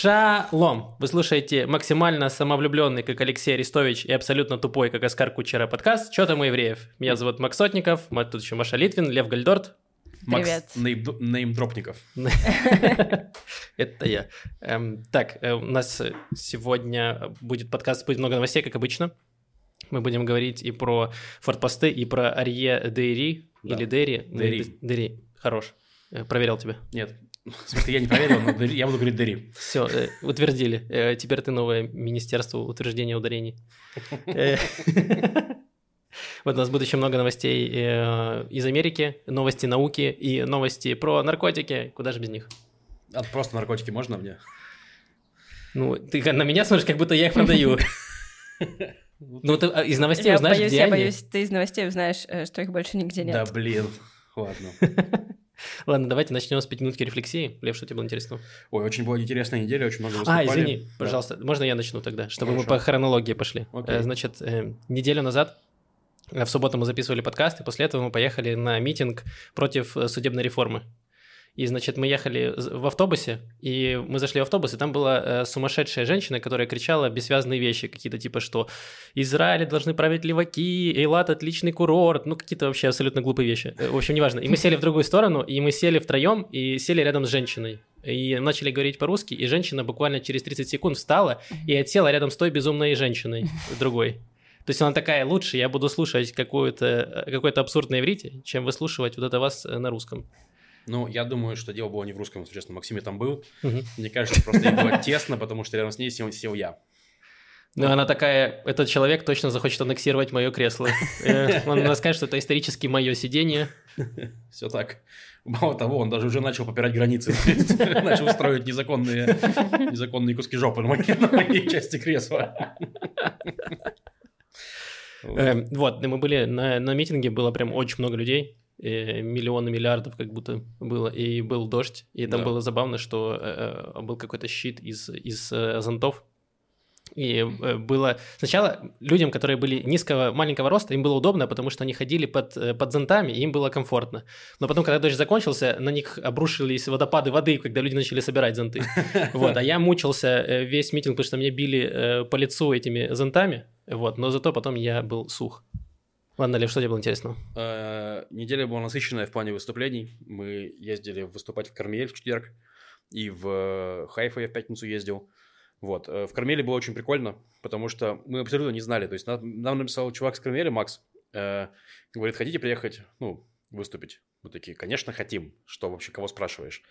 Шалом! Вы слушаете максимально самовлюбленный, как Алексей Арестович, и абсолютно тупой, как Оскар Кучера подкаст «Чё там у евреев?». Меня зовут Макс Сотников, тут еще Маша Литвин, Лев Гальдорт. Привет. Макс неймдропников. Это я. Эм, так, э, у нас сегодня будет подкаст, будет много новостей, как обычно. Мы будем говорить и про фортпосты, и про Арье Дейри, или Дейри. Дейри. Дейри, хорош. Э, проверял тебя. Нет, в смысле, я не проверил, но я буду говорить Дери. Все, э, утвердили. Э, теперь ты новое Министерство утверждения ударений. Э, вот у нас будет еще много новостей из Америки, новости науки и новости про наркотики. Куда же без них? А просто наркотики можно мне? Ну, ты на меня смотришь, как будто я их продаю. Ну, ты а, из новостей я узнаешь, где я они? боюсь, ты из новостей узнаешь, что их больше нигде нет. Да, блин. Ладно. Ладно, давайте начнем с пяти минутки рефлексии. Лев, что тебе было интересно? Ой, очень была интересная неделя, очень много А, выступали. извини, Да. пожалуйста, можно я начну тогда, чтобы мы Хорошо. по хронологии пошли. Окей. Э, Значит, э, неделю назад, э, в субботу мы записывали подкаст, и после этого мы поехали на митинг против судебной реформы. И, значит, мы ехали в автобусе, и мы зашли в автобус, и там была э, сумасшедшая женщина, которая кричала бессвязные вещи, какие-то типа, что Израиле должны править леваки, Эйлат отличный курорт, ну какие-то вообще абсолютно глупые вещи. Э, В общем, неважно. И мы сели в другую сторону, и мы сели втроем, и сели рядом с женщиной. И начали говорить по-русски, и женщина буквально через 30 секунд встала и отсела рядом с той безумной женщиной другой. То есть она такая, лучше я буду слушать какое-то какой-то абсурд на иврите, чем выслушивать вот это вас э, на русском. Ну, я думаю, что дело было не в русском, если честно. Максиме там был. Мгм. Мне кажется, просто ей было тесно, потому что рядом с ней сел, сел я. Но она такая, этот человек точно захочет аннексировать мое кресло. Э, Он скажет, что это исторически мое сидение. Все так. Мало того, он даже уже начал попирать границы. Начал устроить незаконные, незаконные куски жопы на моей, на моей части кресла. Э, Вот, мы были на, на митинге, было прям очень много людей, миллионы миллиардов как будто было, и был дождь, и там Да. было забавно, что э, э, был какой-то щит из, из э, зонтов, и э, было... Сначала людям, которые были низкого, маленького роста, им было удобно, потому что они ходили под, э, под зонтами, и им было комфортно. Но потом, когда дождь закончился, на них обрушились водопады воды, когда люди начали собирать зонты. Вот, а я мучился э, весь митинг, потому что меня били э, по лицу этими зонтами, вот, но зато потом я был сух. Ладно, Лев, что тебе было интересно? Э, Неделя была насыщенная в плане выступлений. Мы ездили выступать в Кармель в четверг, и в Хайфа я в пятницу ездил. Вот. э, В Кармеле было очень прикольно, потому что мы абсолютно не знали. То есть нам, нам написал чувак с Кармеля, Макс, э, говорит, хотите приехать, ну, выступить? Мы такие, конечно, хотим. Что вообще, кого спрашиваешь?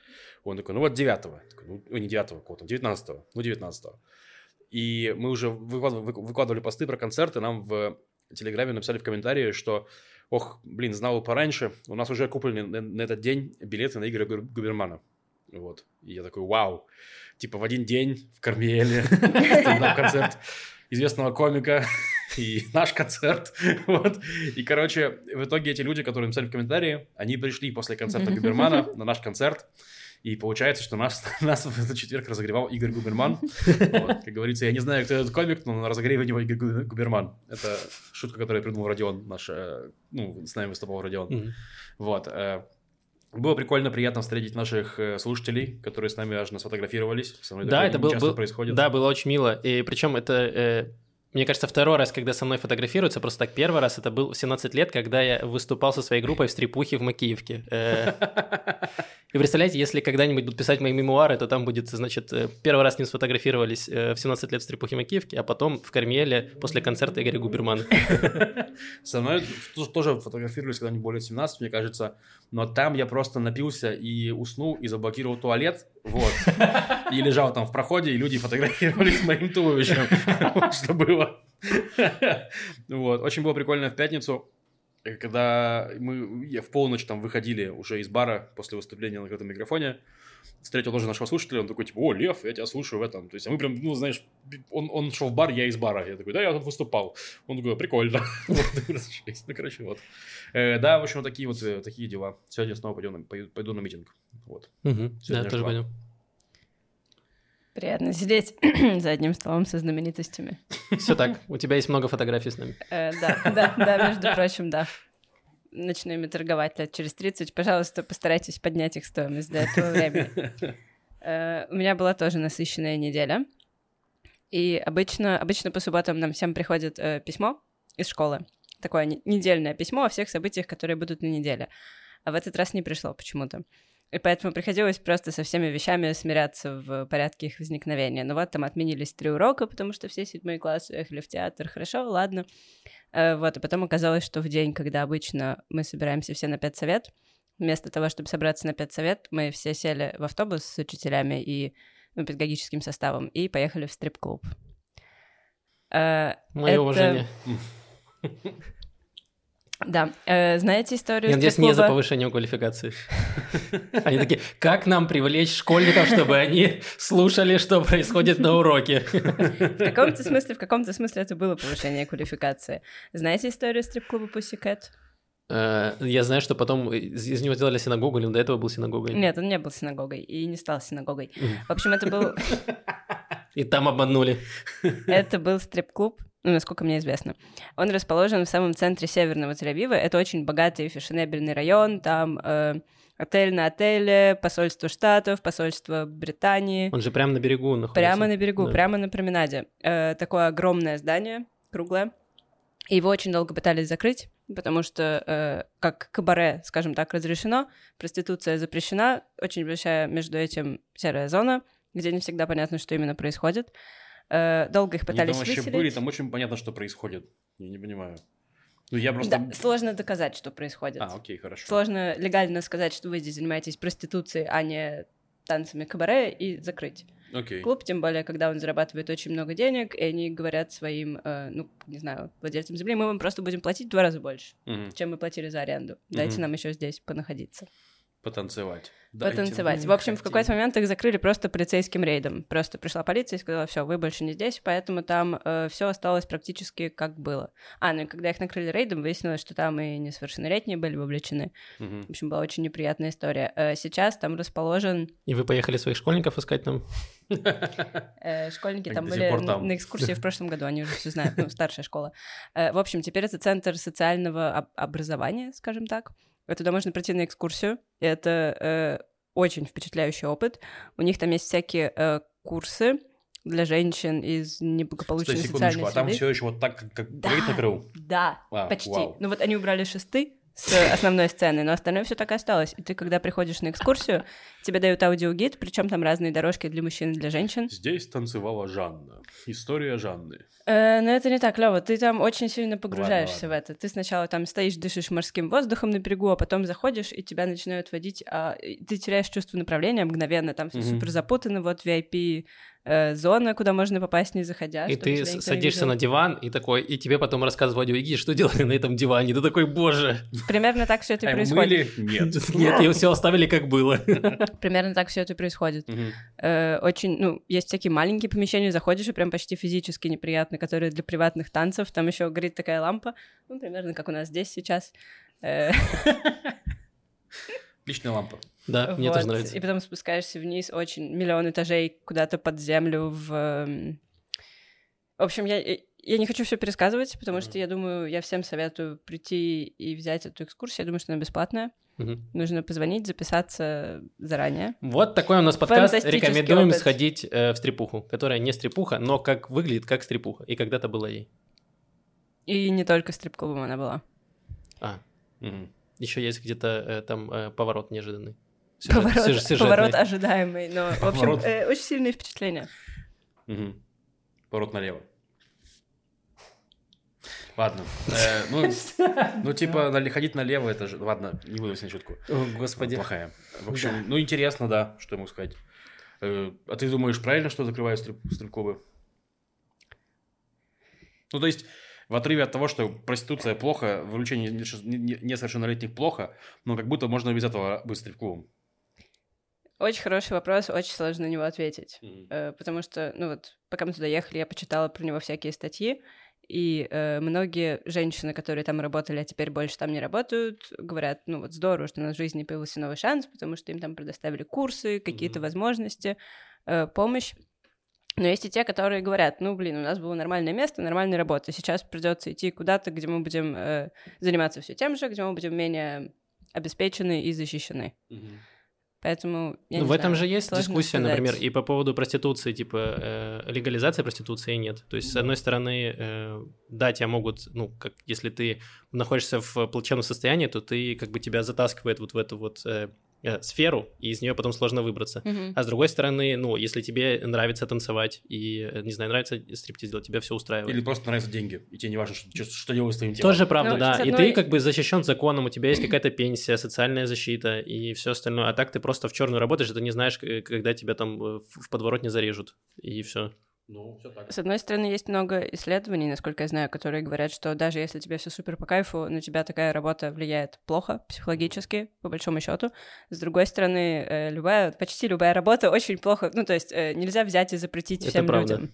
Он такой, ну вот 9 ну, не 9 какого-то, 19 ну 19 И мы уже выкладывали, выкладывали посты про концерты, нам в Телеграме написали в комментарии, что ох, блин, знал бы пораньше, у нас уже куплены на, на этот день билеты на Губер- Губермана. Вот. И я такой, вау. Типа в один день в Кармеле концерт известного комика и наш концерт. Вот. И, короче, в итоге эти люди, которые написали в комментарии, они пришли после концерта Губермана на наш концерт. И получается, что нас, нас в четверг разогревал Игорь Губерман. Вот. Как говорится, я не знаю, кто этот комик, но на разогреве у него Игорь Гу- Губерман. Это шутка, которую придумал Родион, наш, э, ну, с нами выступал Родион. Вот. э, Было прикольно, приятно встретить наших э, слушателей, которые с нами аж сфотографировались. Со мной Да, это не был, происходит. Да, было очень мило. И причем это, э, мне кажется, второй раз, когда со мной фотографируются, просто так первый раз, это был в 17 лет, когда я выступал со своей группой в стрипухе в Макеевке. Э, И представляете, если когда-нибудь будут писать мои мемуары, то там будет, значит, э, первый раз с ним сфотографировались э, в 17 лет в стрипухе Макеевке, а потом в Кармеле после концерта Игоря Губермана. Со мной тоже- фотографировались, когда мне более 17, мне кажется. Но там я просто напился и уснул, и заблокировал туалет. Вот. И лежал там в проходе, и люди фотографировались с моим туловищем. Вот Что было. Вот. Очень было прикольно в пятницу, когда мы я в полночь там выходили уже из бара после выступления на открытом микрофоне. Встретил тоже нашего слушателя, он такой, типа, о, Лев, я тебя слушаю в этом. То есть, а мы прям, ну, знаешь, он, он шел в бар, я из бара. Я такой, да, я тут выступал. Он такой, прикольно. Ну, короче, вот. Э, Да, в общем, такие вот э, такие дела. Сегодня снова пойду на, митинг. Вот. Да, тоже пойдем. Приятно сидеть за одним столом со знаменитостями. Все так, у тебя есть много фотографий с нами. Э, да, да, да, между прочим, да. Начну ими торговать лет через 30. Пожалуйста, постарайтесь поднять их стоимость до этого времени. Э, У меня была тоже насыщенная неделя. И обычно, обычно по субботам нам всем приходит э, письмо из школы. Такое не- недельное письмо о всех событиях, которые будут на неделе. А в этот раз не пришло почему-то. И поэтому приходилось просто со всеми вещами смиряться в порядке их возникновения. Ну вот там отменились три урока, потому что все седьмой класс уехали в театр. Хорошо, ладно. Э, Вот, и потом оказалось, что в день, когда обычно мы собираемся все на педсовет, вместо того, чтобы собраться на педсовет, мы все сели в автобус с учителями и ну, педагогическим составом и поехали в стрип-клуб. Э, Мое Это- уважение. Да, э, знаете историю Я надеюсь, не за повышением квалификации. Они такие, как нам привлечь школьников, чтобы они слушали, что происходит на уроке? В каком-то смысле, в каком-то смысле это было повышение квалификации. Знаете историю стрип-клуба Pussycat? Э, Я знаю, что потом из него сделали синагогу, или он до этого был синагогой. Нет, он не был синагогой и не стал синагогой. В общем, это был, И там обманули. это был стрип-клуб, ну, насколько мне известно. Он расположен в самом центре северного Тель-Авива. Это очень богатый фешенебельный район. Там э, отель на отеле, посольство Штатов, посольство Британии. Он же прямо на берегу находится. Прямо на берегу, Да. прямо на променаде. Э, такое огромное здание, круглое. И его очень долго пытались закрыть, потому что, э, как кабаре, скажем так, разрешено, проституция запрещена, очень большая между этим серая зона, где не всегда понятно, что именно происходит. Э, долго их Они пытались там вообще выселить. были, там очень понятно, что происходит. Я не понимаю. Ну, я просто... Да, сложно доказать, что происходит. А, окей, хорошо. Сложно легально сказать, что вы здесь занимаетесь проституцией, а не танцами кабаре, и закрыть. Окей. клуб, тем более, когда он зарабатывает очень много денег, и они говорят своим, э, ну, не знаю, владельцам земли, мы вам просто будем платить в два раза больше, Мгм. чем мы платили за аренду. Дайте Мгм. нам еще здесь понаходиться. Потанцевать. Дайте Потанцевать. мне В общем, в хотеть. какой-то момент их закрыли просто полицейским рейдом. Просто пришла полиция и сказала, все, вы больше не здесь, поэтому там все осталось практически как было. А, ну и когда их накрыли рейдом, выяснилось, что там и несовершеннолетние были вовлечены. Мгм. В общем, была очень неприятная история. Э, Сейчас там расположен И вы поехали своих школьников искать там? Э, школьники там были на, экскурсии в прошлом году, они уже все знают, ну, старшая школа. Э, в общем, теперь это центр социального об- образования, скажем так. Туда можно прийти на экскурсию. Это э, очень впечатляющий опыт. У них там есть всякие э, курсы для женщин из Стой, неблагополучной секундочку, социальной а там все еще вот так, как, как Да. Грейт накрыл? Да, А, почти. вау. Ну вот они убрали шесты с основной сцены, но остальное все так и осталось. И ты, когда приходишь на экскурсию, тебе дают аудиогид, причем там разные дорожки для мужчин и для женщин. Здесь танцевала Жанна. История Жанны. Э, но это не так, Лёва. Ты там очень сильно погружаешься ладно. в это. Ты сначала там стоишь, дышишь морским воздухом на берегу, а потом заходишь, и тебя начинают водить, а ты теряешь чувство направления мгновенно. Там все Мгм. супер запутано. Вот VIP э, зона, куда можно попасть, не заходя. И ты садишься на диван, и такой, и тебе потом рассказывают аудиогид, что делали на этом диване. Ты такой, боже. Примерно так все это и А происходит. мыли? Нет. Нет, его все оставили как было. Примерно так все это происходит. Э, очень, ну, есть всякие маленькие помещения, заходишь, и прям почти физически неприятно, которые для приватных танцев. Там еще горит такая лампа, ну, примерно как у нас здесь сейчас. Э, Отличная лампа. Да, мне Вот. тоже нравится. И потом спускаешься вниз, очень миллион этажей куда-то под землю в... эм, В общем, я, я не хочу все пересказывать, потому что я думаю, я всем советую прийти и взять эту экскурсию. Я думаю, что она бесплатная. Мгм. Нужно позвонить, записаться заранее. Вот такой у нас подкаст. Рекомендуем опыт. сходить э, в стрипуху, которая не стрипуха, но как выглядит как стрипуха. И когда-то была ей. И не только стрип-клубом она была. А, Мгм. еще есть где-то э, там э, поворот неожиданный. Сюжет- Поворот, сюж- сюжетный. поворот ожидаемый, но, в общем, Поворот. э, очень сильные впечатления. Мгм. Поворот налево. Ладно. Э, ну, ну, типа, ходить налево, это же... Ладно, не буду снять шутку. О, Господи. Плохая. В общем, ну, интересно, да, что я могу сказать. Э, А ты думаешь, правильно, что закрывают стрип- стрип-клубы? Ну, то есть, в отрыве от того, что проституция плохо, вовлечение несовершеннолетних плохо, но как будто можно без этого быть стрип-клубом. Очень хороший вопрос, очень сложно на него ответить. Э, потому что, ну вот, пока мы туда ехали, я почитала про него всякие статьи, и э, многие женщины, которые там работали, а теперь больше там не работают, говорят, ну вот здорово, что у нас в жизни появился новый шанс, потому что им там предоставили курсы, какие-то Мгм. возможности, э, помощь. Но есть и те, которые говорят, ну, блин, у нас было нормальное место, нормальная работа, сейчас придется идти куда-то, где мы будем э, заниматься все тем же, где мы будем менее обеспечены и защищены. Поэтому, я Ну, в этом знаю, же есть дискуссия, сказать. например, и по поводу проституции, типа э, легализация проституции нет. То есть, с одной стороны, э, да, тебя могут, ну, как если ты находишься в плачевном состоянии, то ты как бы тебя затаскивает вот в эту вот э, э, сферу, и из нее потом сложно выбраться. Мгм. А с другой стороны, ну, если тебе нравится танцевать и, э, не знаю, нравится стриптиз делать, тебя все устраивает. Или просто нравятся деньги, и тебе не важно, что, что, что делать с твоим телом. Тоже правда, Ну, да. с И одной- ты как бы защищен законом, у тебя есть какая-то пенсия, социальная защита и все остальное. А так ты просто в черную работаешь, и ты не знаешь, когда тебя там э, в подворотне зарежут. И все. Ну, все так. С одной стороны, есть много исследований, насколько я знаю, которые говорят, что даже если тебе все супер по кайфу, на тебя такая работа влияет плохо психологически, по большому счету. С другой стороны, э, любая, почти любая работа очень плохо, ну то есть э, нельзя взять и запретить Это всем правда. людям.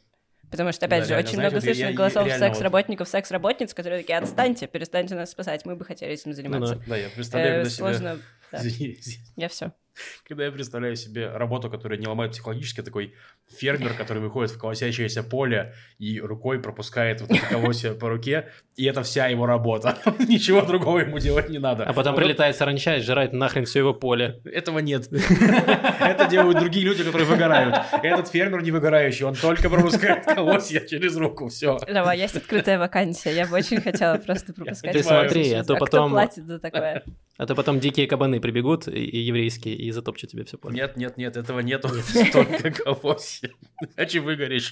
Потому что, опять Да, же, реально, очень знаете, много слышно я голосов секс-работников, секс-работниц, которые такие, отстаньте, перестаньте нас спасать, мы бы хотели этим заниматься. Да, я представляю, Э, сложно, да. Извини, извини. я все. Когда я представляю себе работу, которая не ломает психологически, такой фермер, который выходит в колосящееся поле и рукой пропускает вот это колосье по руке, и это вся его работа. Ничего другого ему делать не надо. А потом Вот прилетает саранча и сжирает нахрен все его поле. Этого нет. Это делают другие люди, которые выгорают. Этот фермер не выгорающий, он только пропускает колосья через руку, все. Давай, есть открытая вакансия, я бы очень хотела просто пропускать. Ты смотри, а то кто потом- платит за такое? А то потом дикие кабаны прибегут, и, еврейские, и затопчут тебе все поле. Нет, нет, нет, этого нету. Столько колосья. Иначе выгоришь.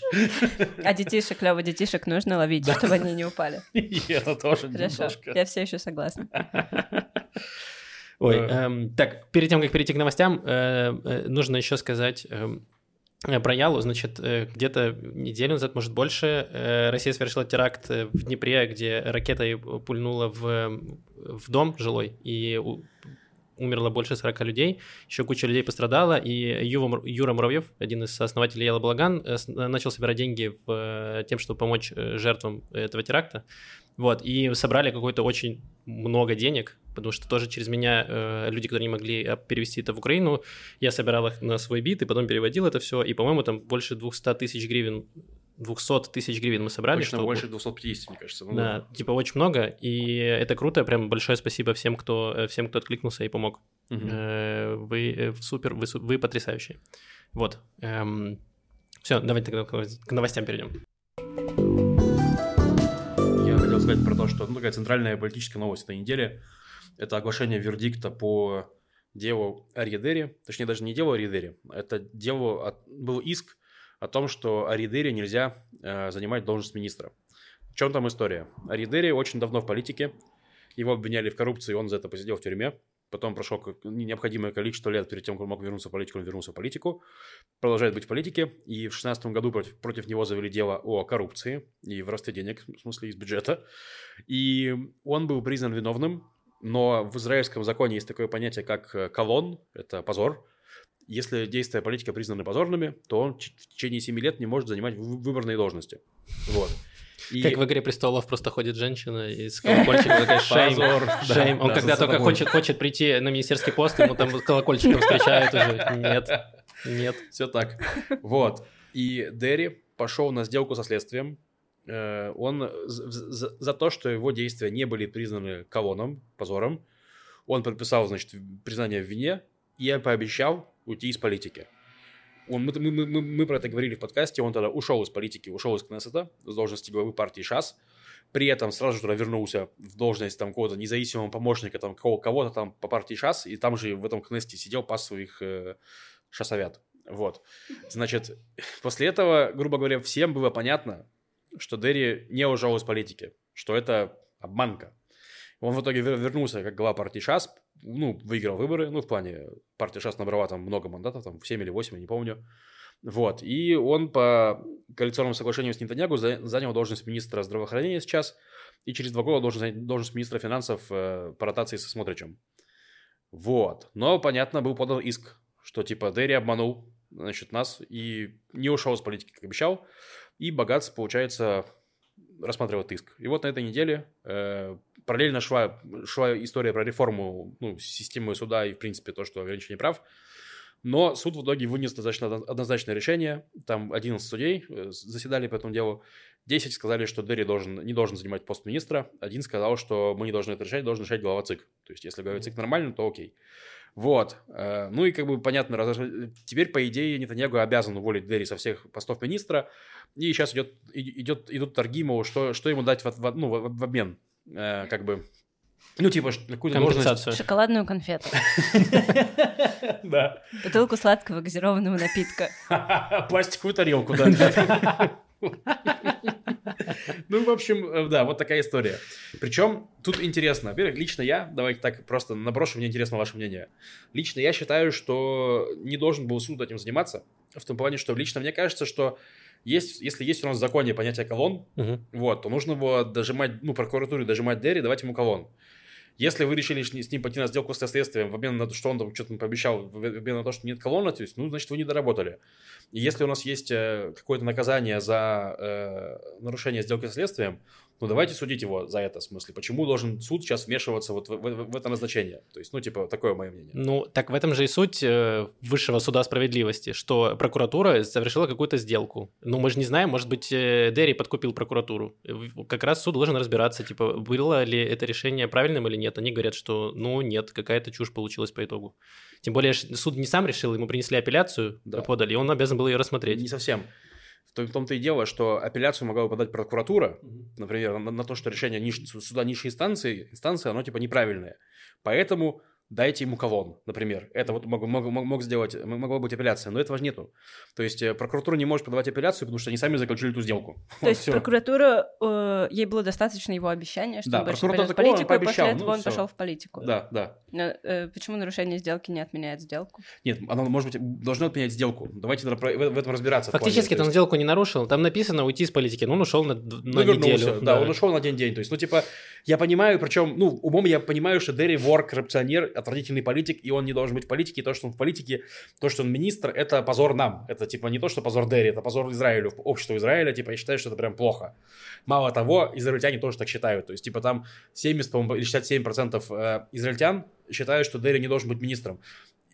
А детишек, клево детишек нужно ловить, чтобы они не упали. И это тоже немножко. я все еще согласна. Ой, эм, так, перед тем, как перейти к новостям, э, э, нужно еще сказать э, про Ялу. Значит, э, где-то неделю назад, может больше, э, Россия совершила теракт в Днепре, где ракетой пульнула в, в дом жилой, и у- умерло больше 40 людей, еще куча людей пострадала, и Мур- Юра Муравьев, один из основателей Яла Благан, э, с- начал собирать деньги в, э, тем, чтобы помочь э, жертвам этого теракта. Вот, и собрали какое-то очень много денег, потому что тоже через меня э, люди, которые не могли э, перевести это в Украину, я собирал их на свой бит и потом переводил это все, и, по-моему, там больше 200 тысяч гривен, 200 тысяч гривен мы собрали. Точно чтобы- больше 250, мне кажется. Ну, да, типа очень много, и это круто, прям большое спасибо всем, кто, э, всем, кто откликнулся и помог. Э, Вы э, супер, вы, вы потрясающие. Вот. Все, давайте тогда к к новостям перейдем. Я хотел сказать про то, что ну, такая центральная политическая новость этой недели – это оглашение вердикта по делу Арьедери, точнее даже не делу Арьедери, это дело, от- был иск о том, что Арьедери нельзя э, занимать должность министра. В чем там история? Арьедери очень давно в политике, его обвиняли в коррупции, он за это посидел в тюрьме, потом как- необходимое количество лет перед тем, как он мог вернуться в политику, он вернулся в политику, продолжает быть в политике, и в 2016 году против, против него завели дело о коррупции и воровстве денег, в смысле из бюджета, и он был признан виновным, но в израильском законе есть такое понятие, как э, קלון, это позор. Если действия политика признаны позорными, то он в течение 7 лет не может занимать вы- выборные должности. Вот. И- Как в «Игре престолов» просто ходит женщина и с колокольчиком такая «Shame». Позор, да, Shame. Он да, когда только хочет, хочет прийти на министерский пост, ему там колокольчиком встречают уже. Нет, нет. Все так. Вот. И Дерри пошел на сделку со следствием. Э, Он за, за- за то, что его действия не были признаны колоном, позором, он подписал, значит, признание в вине и пообещал уйти из политики. Он, мы, мы- мы- мы про это говорили в подкасте, он тогда ушел из политики, ушел из Кнессета с должности главы партии ШАС, при этом сразу же туда вернулся в должность там какого-то независимого помощника там кого- кого-то там по партии ШАС, и там же в этом Кнессете сидел, пас своих э, шасовят. Вот. Значит, после этого, грубо говоря, всем было понятно, что Дерри не ушел из политики, что это обманка. Он в итоге вер- вернулся как глава партии ШАС, ну, выиграл выборы, ну, в плане партия ШАС набрала там много мандатов, там 7 или 8, я не помню. Вот, и он по коалиционному соглашению с Нетаньягу за- занял должность министра здравоохранения сейчас, и через два года должен занять должность министра финансов э, по ротации со Смотричем. Вот, но, понятно, был подан иск, что типа Дерри обманул, значит, нас и не ушел из политики, как обещал, и Богатс, получается, рассматривает иск. И вот на этой неделе э, параллельно шла, шла история про реформу ну, системы суда и, в принципе, то, что ограничение прав. Но суд в итоге вынес достаточно одно- однозначное решение. Там 11 судей э, заседали по этому делу. 10 сказали, что Дерри должен, не должен занимать пост министра. Один сказал, что мы не должны это решать, должен решать глава ЦИК. То есть, если глава ЦИК нормально, то окей. Вот. Э, ну и как бы понятно, раз... теперь, по идее, Нетаньягу обязан уволить Дерри со всех постов министра. И сейчас идет, идет, идут торги, мол, что, что ему дать в, в, ну, в, в обмен. Э, как бы ну, типа, какую-то должность. Шоколадную конфету. Да. Бутылку сладкого газированного напитка. Пластиковую тарелку, да. Ну, в общем, э, да, вот такая история. Причем тут интересно. Во-первых, лично я, давайте так просто наброшу, мне интересно ваше мнение. Лично я считаю, что не должен был суд этим заниматься. В том плане, что лично мне кажется, что есть, если есть у нас в законе понятие колонн, угу. вот, то нужно было дожимать, ну, прокуратуре дожимать Дерри, давать ему колонн. Если вы решили с ним пойти на сделку с следствием в обмен на то, что он там что-то пообещал, в обмен на то, что нет колонны, то есть, ну, значит, вы не доработали. И если у нас есть э, какое-то наказание за э, нарушение сделки с следствием, ну, давайте судить его за это, в смысле. Почему должен суд сейчас вмешиваться вот в, в, в это назначение? То есть, ну, типа, такое мое мнение. Ну, так в этом же и суть э, высшего суда справедливости, что прокуратура совершила какую-то сделку. Ну, мы же не знаем, может быть, э, Дерри подкупил прокуратуру. Как раз суд должен разбираться, типа, было ли это решение правильным или нет. Они говорят, что, ну, нет, какая-то чушь получилась по итогу. Тем более, суд не сам решил, ему принесли апелляцию, да. подали, и он обязан был ее рассмотреть. Не совсем. В том-то и дело, что апелляцию могла бы подать прокуратура, например, на, на то, что решение ниж... суда низшей инстанции, инстанции, оно типа неправильное. Поэтому дайте ему колонн, например. Это вот мог, мог, мог сделать, могла быть апелляция, но этого же нету. То есть э, прокуратура не может подавать апелляцию, потому что они сами заключили эту сделку. То есть прокуратура, э, ей было достаточно его обещания, что да, он больше не в политику, пообещал, и после этого ну, он все. пошел в политику. Да, да. Но, э, почему нарушение сделки не отменяет сделку? Нет, оно, может быть, должно отменять сделку. Давайте в, в этом разбираться. Фактически он сделку не нарушил, там написано уйти из политики, но он ушел на, на ну, неделю. Да, да, он ушел на один день. То есть, ну, типа, я понимаю, причем, ну, умом я понимаю, что Дерри вор, коррупционер, отвратительный политик, и он не должен быть в политике, и то, что он в политике, то, что он министр, это позор нам. Это типа не то, что позор Дерри, это позор Израилю, обществу Израиля, типа я считаю, что это прям плохо. Мало того, израильтяне тоже так считают. То есть, типа там 70, по-моему, или 67% э, израильтян считают, что Дерри не должен быть министром.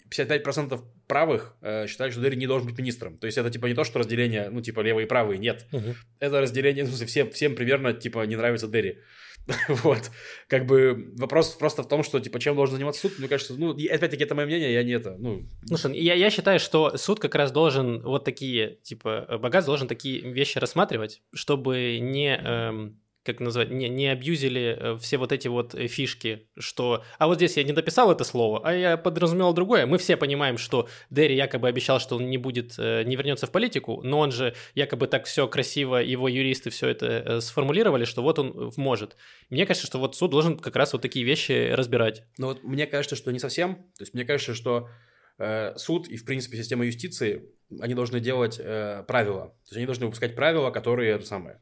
55% правых э, считают, что Дерри не должен быть министром. То есть это типа не то, что разделение, ну, типа левые и правые, нет. Угу. Это разделение, ну, всем, всем примерно, типа, не нравится Дерри. вот. Как бы вопрос просто в том, что, типа, чем должен заниматься суд, мне кажется, ну, опять-таки, это мое мнение, я не это, ну... Слушай, я, я считаю, что суд как раз должен вот такие, типа, богат должен такие вещи рассматривать, чтобы не... Эм как назвать, не, не абьюзили э, все вот эти вот э, фишки, что, а вот здесь я не дописал это слово, а я подразумевал другое. Мы все понимаем, что Дерри якобы обещал, что он не будет, э, не вернется в политику, но он же якобы так все красиво, его юристы все это сформулировали, что вот он может. Мне кажется, что вот суд должен как раз вот такие вещи разбирать. Ну вот мне кажется, что не совсем. То есть мне кажется, что э, суд и, в принципе, система юстиции, они должны делать э, правила. То есть они должны выпускать правила, которые это самое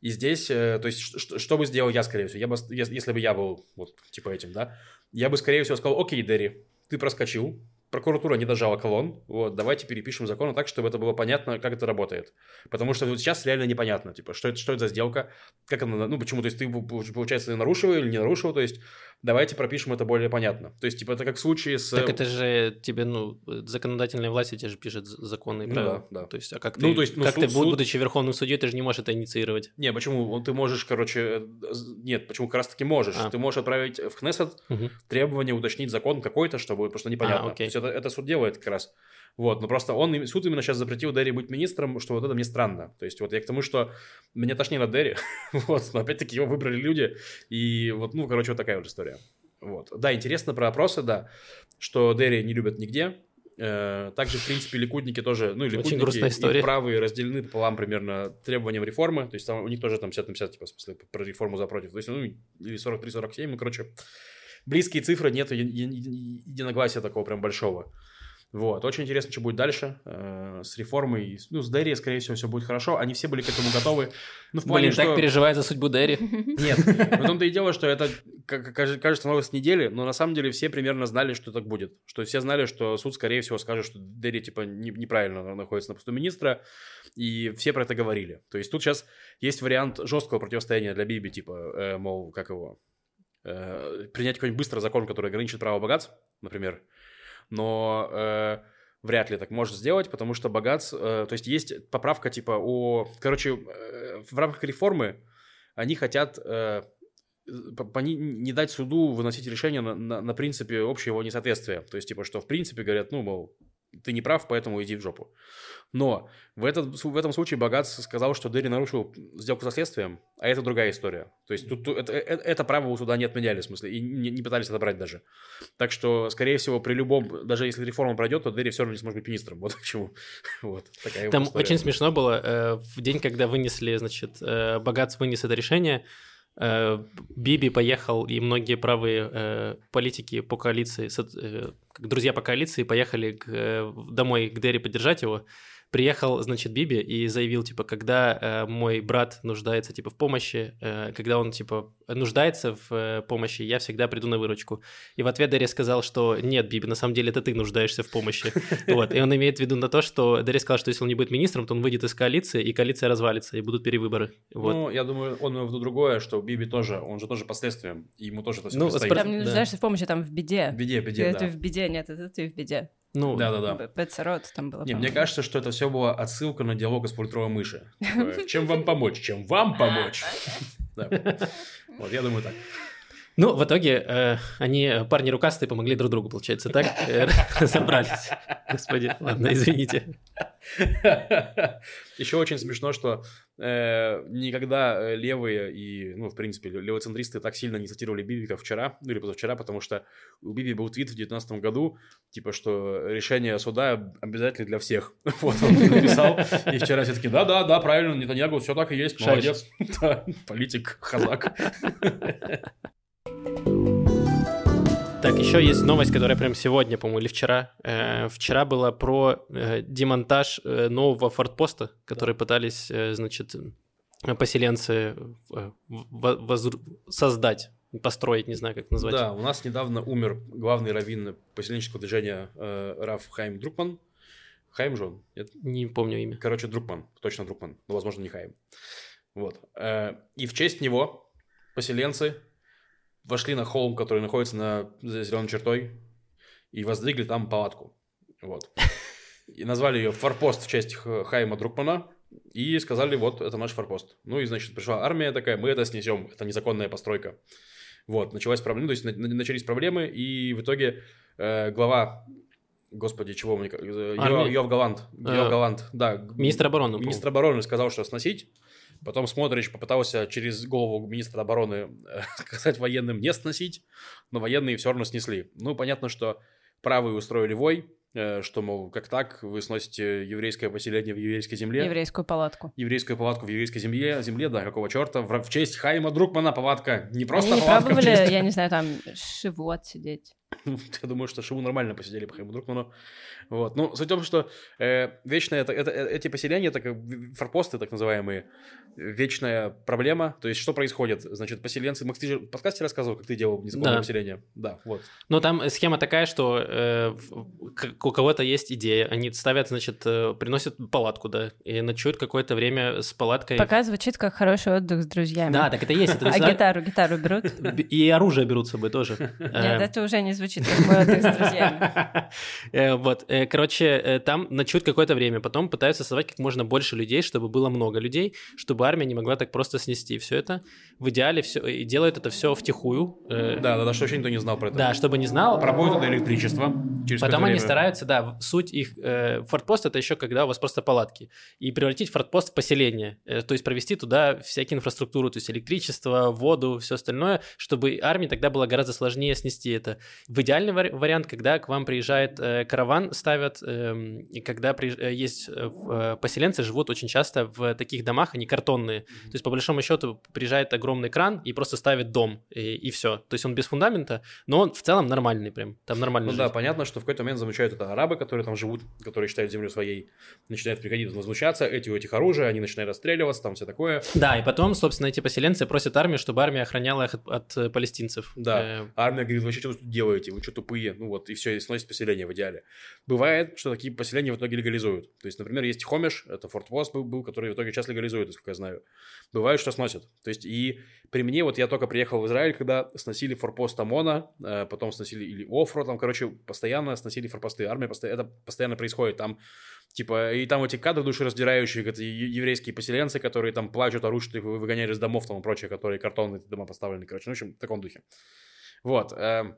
и здесь, э, то есть, что, что бы сделал я, скорее всего? Я бы, если бы я был вот типа этим, да, я бы, скорее всего, сказал, окей, Дерри, ты проскочил, прокуратура не дожала колонн, вот, давайте перепишем закон так, чтобы это было понятно, как это работает. Потому что вот сейчас реально непонятно, типа, что это, что это за сделка, как она, ну, почему, то есть ты, получается, нарушил или не нарушил, то есть давайте пропишем это более понятно. То есть, типа, это как в случае с... Так это же тебе, ну, законодательная власть тебе же пишет законы и ну, правила. Да, да. То есть, а как ну, ты, то есть, ну, как суд, ты, суд... будучи верховным судьей, ты же не можешь это инициировать? Не, почему? Ты можешь, короче... Э, нет, почему как раз-таки можешь? А. Ты можешь отправить в Кнессет угу. требование уточнить закон какой-то, чтобы, потому что непонятно. А, окей. То есть, это, это суд делает как раз. Вот, но просто он, суд именно сейчас запретил Дерри быть министром, что вот это мне странно. То есть вот я к тому, что мне тошнит от Дерри, вот, но опять-таки его выбрали люди, и вот, ну, короче, вот такая вот история. Вот. Да, интересно про опросы, да, что Дерри не любят нигде, э, также, в принципе, ликудники тоже, ну, ликудники и правые разделены пополам примерно требованиям реформы, то есть там у них тоже там 50 на 50, типа, в смысле, про реформу за против, то есть, ну, или 43-47, ну, короче, близкие цифры, нет единогласия такого прям большого. Вот, очень интересно, что будет дальше э, с реформой. Ну, с Дерри, скорее всего, все будет хорошо. Они все были к этому готовы. Ну, в плане, Блин, что... так переживает за судьбу Дерри. Нет, в том-то и дело, что это, как, кажется, новость недели, но на самом деле все примерно знали, что так будет. Что все знали, что суд, скорее всего, скажет, что Дерри, типа, не, неправильно находится на посту министра, и все про это говорили. То есть тут сейчас есть вариант жесткого противостояния для Биби, типа, э, мол, как его, э, принять какой-нибудь быстрый закон, который ограничит право богатств, например, но э, вряд ли так может сделать, потому что богатств, э, то есть есть поправка типа о, короче, э, в рамках реформы они хотят э, не, не дать суду выносить решение на, на, на принципе общего его несоответствия. То есть, типа, что в принципе говорят, ну, мол, ты не прав, поэтому иди в жопу. Но в, этот, в этом случае Богат сказал, что Дерри нарушил сделку со следствием, а это другая история. То есть тут, тут это, это, это право у суда не отменяли, в смысле, и не, не пытались отобрать даже. Так что, скорее всего, при любом, даже если реформа пройдет, то Дерри все равно не сможет быть министром. Вот к чему. Вот такая Там история. очень смешно было, э, в день, когда вынесли, значит, э, Богатс вынес это решение, э, Биби поехал, и многие правые э, политики по коалиции, э, друзья по коалиции, поехали э, домой к Дерри поддержать его. Приехал, значит, Биби и заявил, типа, когда э, мой брат нуждается, типа, в помощи, э, когда он, типа, нуждается в э, помощи, я всегда приду на выручку. И в ответ Дерри сказал, что нет, Биби, на самом деле это ты нуждаешься в помощи. Вот. И он имеет в виду на то, что Дерри сказал, что если он не будет министром, то он выйдет из коалиции, и коалиция развалится, и будут перевыборы. Вот. Ну, я думаю, он имел в виду другое, что Биби тоже, он же тоже последствием, и ему тоже это все Ну, предстоит. Там не Да. нуждаешься в помощи, там в беде. В беде, в беде, да. в беде, нет, это ты в беде. Ну, Да-да-да. Б- Бетсерот там было. Не, мне кажется, что это все было отсылка на диалог из пультровой мыши. Чем вам помочь? Чем вам помочь? Да. Вот, я думаю так. Ну, в итоге э, они, э, парни рукастые, помогли друг другу, получается, так? Э, Разобрались. Господи, ладно, извините. Еще очень смешно, что э, никогда э, левые и, ну, в принципе, ле- левоцентристы так сильно не цитировали Биби, как вчера, ну, или позавчера, потому что у Биби был твит в 2019 году, типа, что решение суда обязательно для всех. Вот он написал, и вчера все таки да-да-да, правильно, Нетаньягу, все так и есть, молодец. Политик, казак. Так, еще есть новость, которая прям сегодня, по-моему, или вчера. Э, вчера была про э, демонтаж э, нового фортпоста, который пытались, э, значит, поселенцы э, возру- создать, построить, не знаю, как назвать. Да, у нас недавно умер главный раввин поселенческого движения э, Раф Хайм Друкман. Хайм же он? Нет? Не помню имя. Короче, Друкман, точно Друкман, но, возможно, не Хайм. Вот. Э, И в честь него поселенцы вошли на холм, который находится на за зеленой чертой, и воздвигли там палатку. Вот. И назвали ее форпост в честь Хайма Друкмана, и сказали, вот, это наш форпост. Ну и, значит, пришла армия такая, мы это снесем, это незаконная постройка. Вот, началась проблема, то есть на- на- начались проблемы, и в итоге э, глава, господи, чего мне, э, Йо- Армии? Йов Галант, Йов Э, Галант, да. Министр обороны. Министр обороны сказал, что сносить. Потом Смотрич попытался через голову министра обороны э, сказать военным не сносить, но военные все равно снесли. Ну, понятно, что правые устроили вой, э, что, мол, как так, вы сносите еврейское поселение в еврейской земле, Еврейскую палатку. еврейскую палатку в еврейской земле, земле, да, какого черта, в, в честь Хайма Друкмана палатка, не просто Они не палатка, в пробовали, я не знаю, там шивот сидеть. Я думаю, что Шиву нормально посидели по Хайму Друкману. Вот. Ну, суть в том, что э, вечная, это, это- э, эти поселения, так, как в- форпосты так называемые, вечная проблема. То есть, что происходит? Значит, поселенцы... Макс, ты же в подкасте рассказывал, как ты делал незаконное Да. поселение. Да, вот. Ну, там схема такая, что э, у кого-то есть идея, они ставят, значит, э, приносят палатку, да, и ночуют какое-то время с палаткой. Пока звучит как хороший отдых с друзьями. Да, так это и есть. Это А гитару, гитару берут? И оружие берут с собой тоже. Нет, Э, это уже не звучит как мой отдых с друзьями. Э, Вот, э, короче, э, там ночуют какое-то время, потом пытаются создавать как можно больше людей, чтобы было много людей, чтобы армия не могла так просто снести все это. В идеале все и делают это все втихую. Да, да, да, что вообще никто не знал про это. Да, чтобы не знал. Проводят это электричество. Через Потом они стараются, да, суть их фортпост это еще когда у вас просто палатки и превратить фортпост в поселение, то есть провести туда всякие инфраструктуру, то есть электричество, воду, все остальное, чтобы армии тогда было гораздо сложнее снести это. В идеальный вари- вариант, когда к вам приезжает э, караван, ставят, эм, и когда при- э, есть э, э, поселенцы живут очень часто в таких домах, они картонные, то есть по большому счету приезжает огромный кран и просто ставит дом и, все, то есть он без фундамента, но он в целом нормальный прям, там нормально Ну да, понятно, что в какой-то момент замечают это арабы, которые там живут, которые считают землю своей, начинают приходить возмущаться, эти у этих оружия, они начинают расстреливаться, там все такое. Да, и потом, собственно, эти поселенцы просят армию, чтобы армия охраняла их от, от, э, палестинцев. Да. Э, армия говорит, вообще, что вы тут делаете? Делаете, вы что тупые, ну вот, и все, и сносит поселение в идеале. Бывает, что такие поселения в итоге легализуют. То есть, например, есть Хомиш, это Форт Восс был, был, который в итоге сейчас легализует, насколько я знаю. Бывает, что сносят. То есть, и при мне, вот я только приехал в Израиль, когда сносили форпост ОМОНа, э, потом сносили или Офро, там, короче, постоянно сносили форпосты. Армия, постоянно, это постоянно происходит. Там Типа, и там эти кадры душераздирающие, это еврейские поселенцы, которые там плачут, орут, что их выгоняли из домов, там и прочее, которые картонные дома поставлены, короче, ну, в общем, в таком духе. Вот. Эм,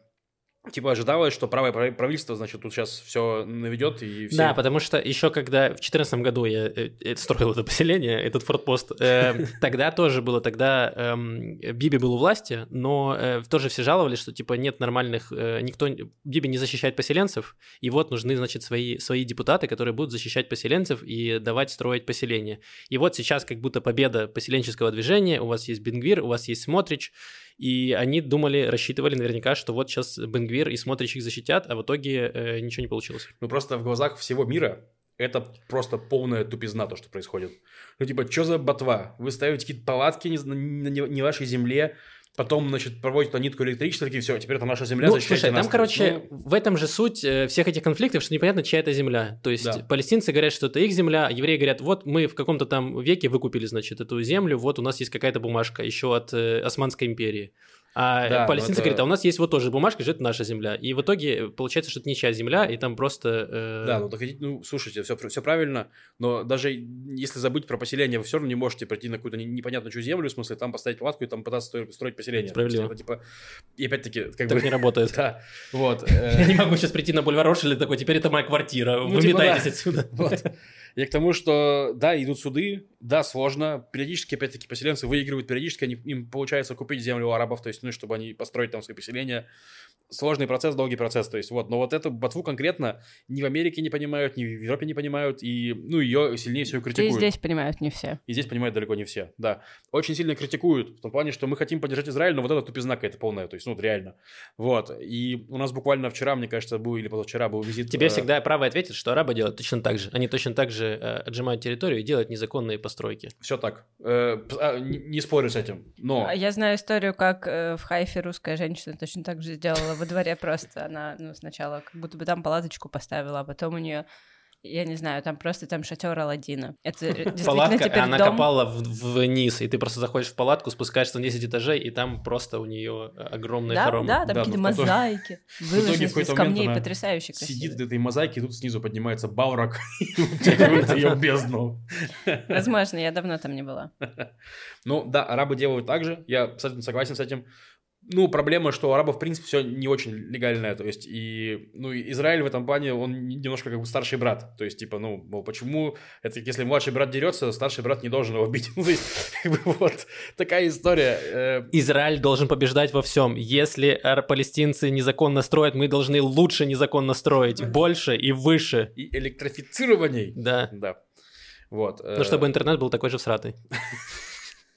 Типа ожидалось, что правое правительство, значит, тут сейчас все наведет и все... Да, потому что еще когда в 2014 году я э, э, строил это поселение, этот фортпост, э, тогда тоже было, тогда э, Биби был у власти, но э, тоже все жаловались, что типа нет нормальных, э, никто, Биби не защищает поселенцев, и вот нужны, значит, свои, свои депутаты, которые будут защищать поселенцев и давать строить поселение. И вот сейчас как будто победа поселенческого движения, у вас есть Бенгвир, у вас есть Смотрич, и они думали, рассчитывали наверняка, что вот сейчас Бенгвир и Смотрич их защитят, а в итоге э, ничего не получилось. Ну просто в глазах всего мира это просто полная тупизна, то, что происходит. Ну, типа, что за ботва? Вы ставите какие-то палатки не, на, не вашей земле, Потом, значит, проводят туда нитку электричества, такие, все, теперь это наша земля, ну, слушай, нас. там, короче, ну... в этом же суть э, всех этих конфликтов, что непонятно, чья это земля. То есть да. палестинцы говорят, что это их земля, а евреи говорят, вот мы в каком-то там веке выкупили, значит, эту землю, вот у нас есть какая-то бумажка еще от э, Османской империи. А да, палестинцы это... говорят, а у нас есть вот тоже бумажка, что это наша земля. И в итоге получается, что это ничья земля, и там просто... Э... Да, ну, так, ну слушайте, все, все правильно, но даже если забыть про поселение, вы все равно не можете пройти на какую-то непонятную чью землю, в смысле там поставить палатку и там пытаться строить поселение. Справедливо. Это, типа... И опять-таки... Как так бы... не работает. да, вот. Я не могу сейчас прийти на бульвар Рошеля такой, теперь это моя квартира, ну, выметайтесь типа, отсюда. Вот. Я к тому, что, да, идут суды, да, сложно. Периодически, опять-таки, поселенцы выигрывают, периодически они, им получается купить землю у арабов, то есть, ну, чтобы они построить там свои поселения сложный процесс, долгий процесс, то есть вот, но вот эту ботву конкретно ни в Америке не понимают, ни в Европе не понимают, и, ну, ее сильнее всего критикуют. И здесь понимают не все. И здесь понимают далеко не все, да. Очень сильно критикуют, в том плане, что мы хотим поддержать Израиль, но вот это тупизна какая-то полная, то есть, ну, реально. Вот, и у нас буквально вчера, мне кажется, был, или позавчера был визит... Тебе э... всегда право ответить, что арабы делают точно так же. Они точно так же э, отжимают территорию и делают незаконные постройки. Все так. Э, а, не, не спорю с этим, но... А я знаю историю, как э, в Хайфе русская женщина точно так же сделала во дворе просто она, ну, сначала как будто бы там палаточку поставила, а потом у нее я не знаю, там просто там шатер Аладдина. Это действительно Палатка, теперь она дом... копала вниз, и ты просто заходишь в палатку, спускаешься на 10 этажей, и там просто у нее огромные да, хоромы. Да, там да, какие-то мозаики, выложены из камней, потрясающе красиво. Сидит в этой мозаике, и тут снизу поднимается Баурак, и утягивает ее в бездну. Возможно, я давно там не была. Ну да, арабы делают так же, я абсолютно согласен с этим ну, проблема, что у арабов, в принципе, все не очень легальное, то есть, и, ну, Израиль в этом плане, он немножко как бы старший брат, то есть, типа, ну, мол, почему, это если младший брат дерется, старший брат не должен его бить, ну, то есть, как бы, вот, такая история. Э. Израиль должен побеждать во всем, если палестинцы незаконно строят, мы должны лучше незаконно строить, больше и выше. И электрифицированней. Да. Да. Вот. Ну, чтобы э. интернет был такой же всратый.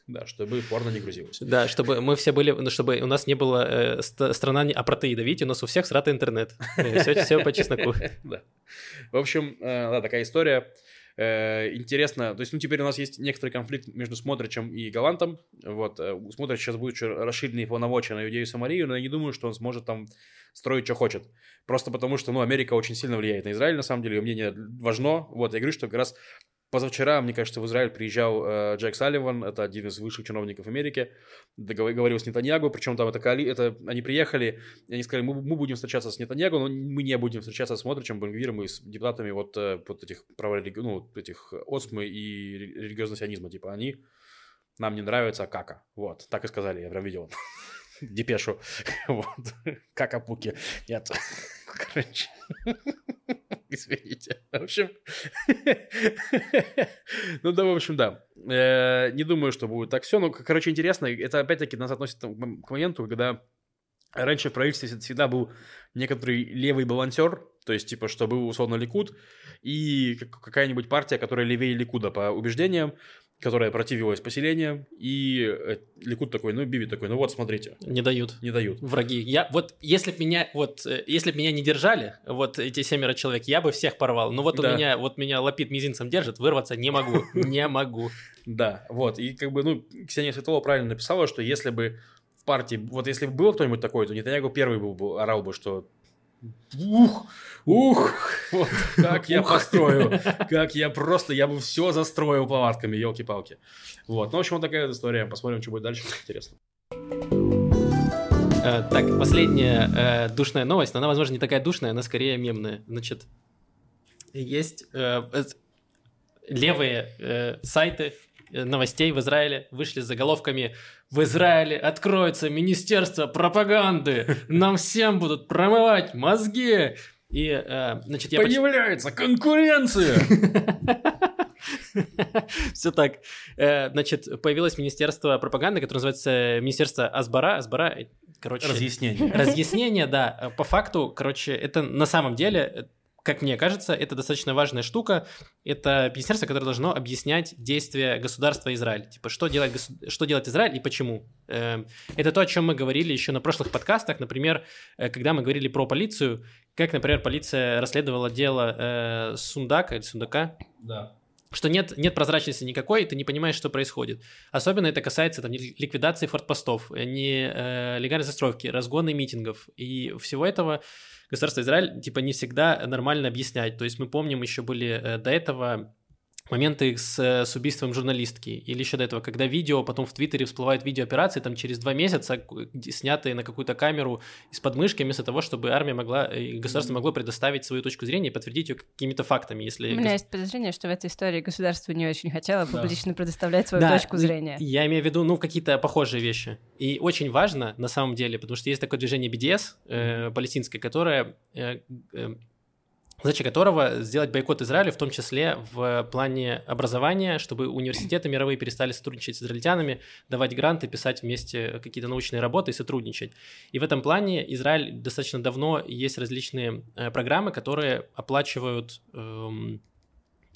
Да, чтобы порно не грузилось. Да, чтобы мы все были, ну, чтобы у нас не было э, страна не апартеида. Видите, у нас у всех сратый интернет. Все, э, все по чесноку. Да. В общем, э, да, такая история. Э, интересно, то есть, ну, теперь у нас есть некоторый конфликт между Смотричем и Галантом. Вот, у Смотрича сейчас будет расширенные полномочия на Иудею Самарию, но я не думаю, что он сможет там строить, что хочет. Просто потому, что, ну, Америка очень сильно влияет на Израиль, на самом деле, ее мнение важно. Вот, я говорю, что как раз Позавчера, мне кажется, в Израиль приезжал э, Джек Салливан, это один из высших чиновников Америки, договорил с Нетаньягу, причем там это, это они приехали, и они сказали, мы, мы будем встречаться с Нетаньягу, но мы не будем встречаться с Модричем, Бенгвиром и с депутатами вот, э, вот этих права ну, этих осмы и религиозного сионизма, типа они нам не нравятся кака. Вот, так и сказали, я прям видел депешу. Вот. Как опуки. Нет. Короче. Извините. В общем. ну да, в общем, да. Э, не думаю, что будет так все. Но, короче, интересно. Это опять-таки нас относит к моменту, когда раньше в правительстве всегда был некоторый левый балансер, то есть, типа, что был условно Ликуд, и какая-нибудь партия, которая левее Ликуда по убеждениям, которая противилась поселениям, и э, Ликут такой, ну, Биби такой, ну вот, смотрите. Не дают. Не дают. Враги. Я, вот, если бы меня, вот, э, если бы меня не держали, вот эти семеро человек, я бы всех порвал. Но вот да. у меня, вот меня лапид мизинцем держит, вырваться не могу, не могу. Да, вот, и как бы, ну, Ксения Светлова правильно написала, что если бы партии, вот если бы был кто-нибудь такой, то Нетаньягу первый был бы, орал бы, что ух, ух, вот как я построю, как я просто, я бы все застроил плаватками, елки-палки. Вот, ну, в общем, вот такая история, посмотрим, что будет дальше, интересно. Э, Так, последняя э, душная новость, но она, возможно, не такая душная, она скорее мемная. Значит, есть э, э, левые э, сайты э, новостей в Израиле вышли с заголовками «В Израиле откроется Министерство пропаганды! Нам всем будут промывать мозги!» И, э, значит, я поч- Появляется конкуренция! Все так. Э, Значит, появилось Министерство пропаганды, которое называется Министерство Асбара. Асбара, э, короче... Разъяснение. Разъяснение, да. По факту, короче, это на самом деле, как мне кажется, это достаточно важная штука. Это министерство, которое должно объяснять действия государства Израиль. Типа, что делать, что делать Израиль и почему. Эм, Это то, о чем мы говорили еще на прошлых подкастах. Например, э, когда мы говорили про полицию, как, например, полиция расследовала дело э, Сундака или Сундака, Да. Что нет, нет прозрачности никакой, ты не понимаешь, что происходит. Особенно это касается там, ли- ликвидации фортпостов, не э, легальной застройки, разгона митингов. И всего этого государство Израиль типа не всегда нормально объяснять. То есть мы помним, еще были э, до этого моменты с, э, с убийством журналистки, или еще до этого, когда видео, потом в Твиттере всплывают видео операции, там через два месяца, снятые на какую-то камеру из подмышки, вместо того, чтобы армия могла, э, и государство могло предоставить свою точку зрения и подтвердить ее какими-то фактами, если... У меня есть подозрение, что в этой истории государство не очень хотело Да. публично предоставлять свою Да, точку зрения. Я имею в виду, ну, какие-то похожие вещи. И очень важно, на самом деле, потому что есть такое движение BDS, э, палестинское, которое, э, э, задача которого сделать бойкот Израиля, в том числе в плане образования, чтобы университеты мировые перестали сотрудничать с израильтянами, давать гранты, писать вместе какие-то научные работы и сотрудничать. И в этом плане Израиль достаточно давно есть различные э, программы, которые оплачивают эм,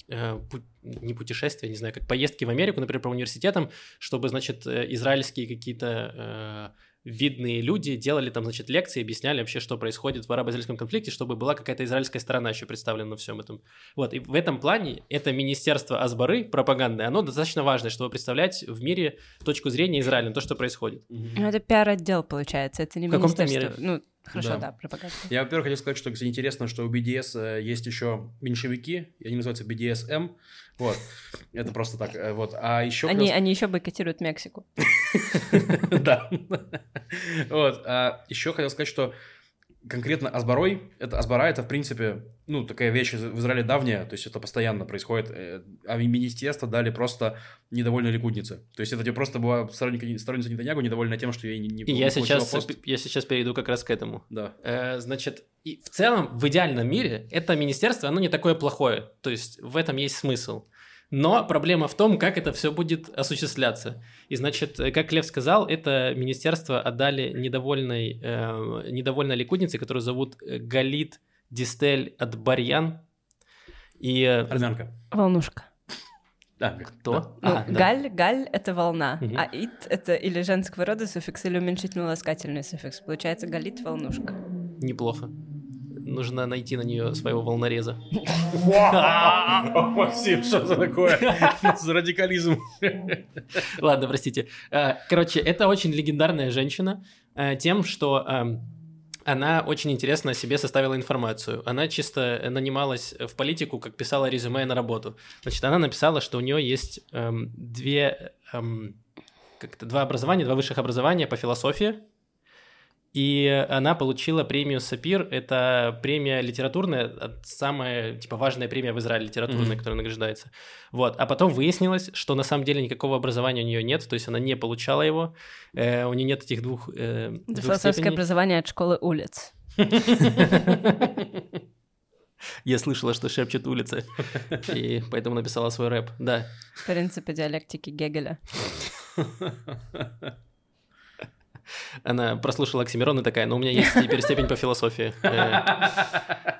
э, не путешествия, не знаю, как поездки в Америку, например, по университетам, чтобы, значит, э, израильские какие-то э, видные люди делали там, значит, лекции, объясняли вообще, что происходит в арабо-израильском конфликте, чтобы была какая-то израильская сторона еще представлена на всем этом. Вот, и в этом плане это министерство Асбары, пропаганды, оно достаточно важное, чтобы представлять в мире точку зрения Израиля на то, что происходит. Ну, это пиар-отдел, получается, это не В каком-то министерство. Ну, хорошо, Да. да, пропаганда. Я, во-первых, хотел сказать, что, кстати, интересно, что у BDS э, есть еще меньшевики, и они называются BDSM. Вот. Это просто так. э, Вот. А еще... Они, они еще бойкотируют Мексику. Да. Вот. А еще хотел сказать, что конкретно Асбарой, это Асбара, это, в принципе, ну, такая вещь в Израиле давняя, то есть это постоянно происходит, э, а министерство дали просто недовольной ликуднице. То есть это тебе просто была сторонника, сторонница Нетаньягу недовольна тем, что ей не, не И я сейчас, пост. я сейчас перейду как раз к этому. Да. Э, Значит, и в целом, в идеальном мире, это министерство, оно не такое плохое. То есть в этом есть смысл. Но проблема в том, как это все будет осуществляться. И, значит, э, как Лев сказал, это министерство отдали недовольной, э, недовольной ликуднице, которую зовут э, Галит Дистель Адбарьян. И... э, Армянка. Волнушка. Да. Кто? Ну, А, да. галь, галь — это волна, Мгм. а ит — это или женского рода суффикс, или уменьшительно-ласкательный суффикс. Получается галит — волнушка. Неплохо. Нужно найти на нее своего волнореза. Максим, что это такое? За радикализм. Ладно, простите. Э, Короче, это очень легендарная женщина э, тем, что эм, она очень интересно о себе составила информацию. Она чисто нанималась в политику, как писала резюме на работу. Значит, она написала, что у нее есть эм, две, эм, как-то два образования, два высших образования по философии. И она получила премию Сапир. Это премия литературная, от- самая типа важная премия в Израиле литературная, Мгм. которая награждается. Вот. А потом выяснилось, что на самом деле никакого образования у нее нет, то есть она не получала его. Э, у нее нет этих двух, э, двух философское степеней. образование от школы улиц. Я слышала, что шепчет улицы, и поэтому написала свой рэп. Да. Принципы диалектики Гегеля. Она прослушала Оксимирон и такая, ну у меня есть теперь степень по философии.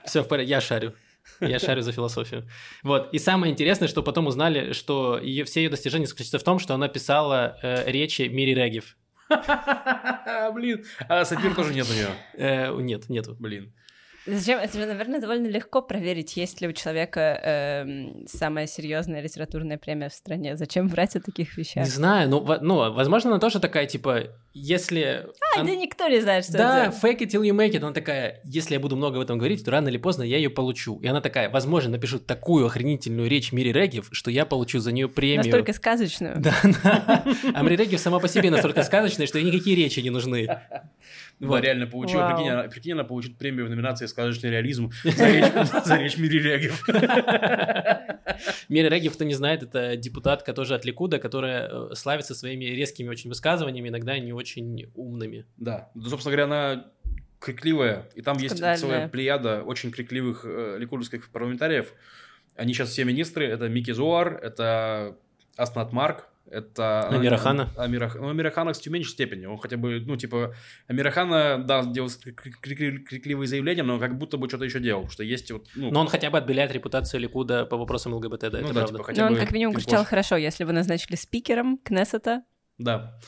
Все в порядке, я шарю. Я шарю за философию. Вот. И самое интересное, что потом узнали, что её- все ее достижения заключаются в том, что она писала э, речи Мири Регев. Блин. А сапир тоже нет у нее. Э, нет, нету. Блин. Зачем? Это же, наверное, довольно легко проверить, есть ли у человека эм, самая серьезная литературная премия в стране. Зачем врать о таких вещах? Не знаю, ну, ну, возможно, она тоже такая, типа, если... А, он- да никто не знает, что Да, это. fake it till you make it. Она такая, если я буду много об этом говорить, то рано или поздно я ее получу. И она такая, возможно, напишу такую охренительную речь Мири Регев, что я получу за нее премию. Настолько сказочную. Да, да. А Мири Регев сама по себе настолько сказочная, что ей никакие речи не нужны. Вот. Реально получила, прикинь, она получит премию в номинации «Сказочный реализм» за речь, Мири Регев. Мири Регев, кто не знает, это депутатка тоже от Ликуда, которая э, славится своими резкими очень высказываниями, иногда не очень умными. Да, ну, собственно говоря, она крикливая, и там есть целая плеяда очень крикливых э, ликудовских парламентариев. Они сейчас все министры, это Микки Зуар, это Аснат Марк, это... Амирахана. Амирах... Ну, Амирахана, кстати, в меньшей степени. Он хотя бы, ну, типа, Амирахана, да, делал крик- крик- крикливые заявления, но как будто бы что-то еще делал, что есть вот, ну, Но он хотя бы отбеляет репутацию Ликуда по вопросам ЛГБТ, да, ну это да, правда. типа, хотя Но он бы как минимум кричал хорошо, если вы назначили спикером Кнессета. Да.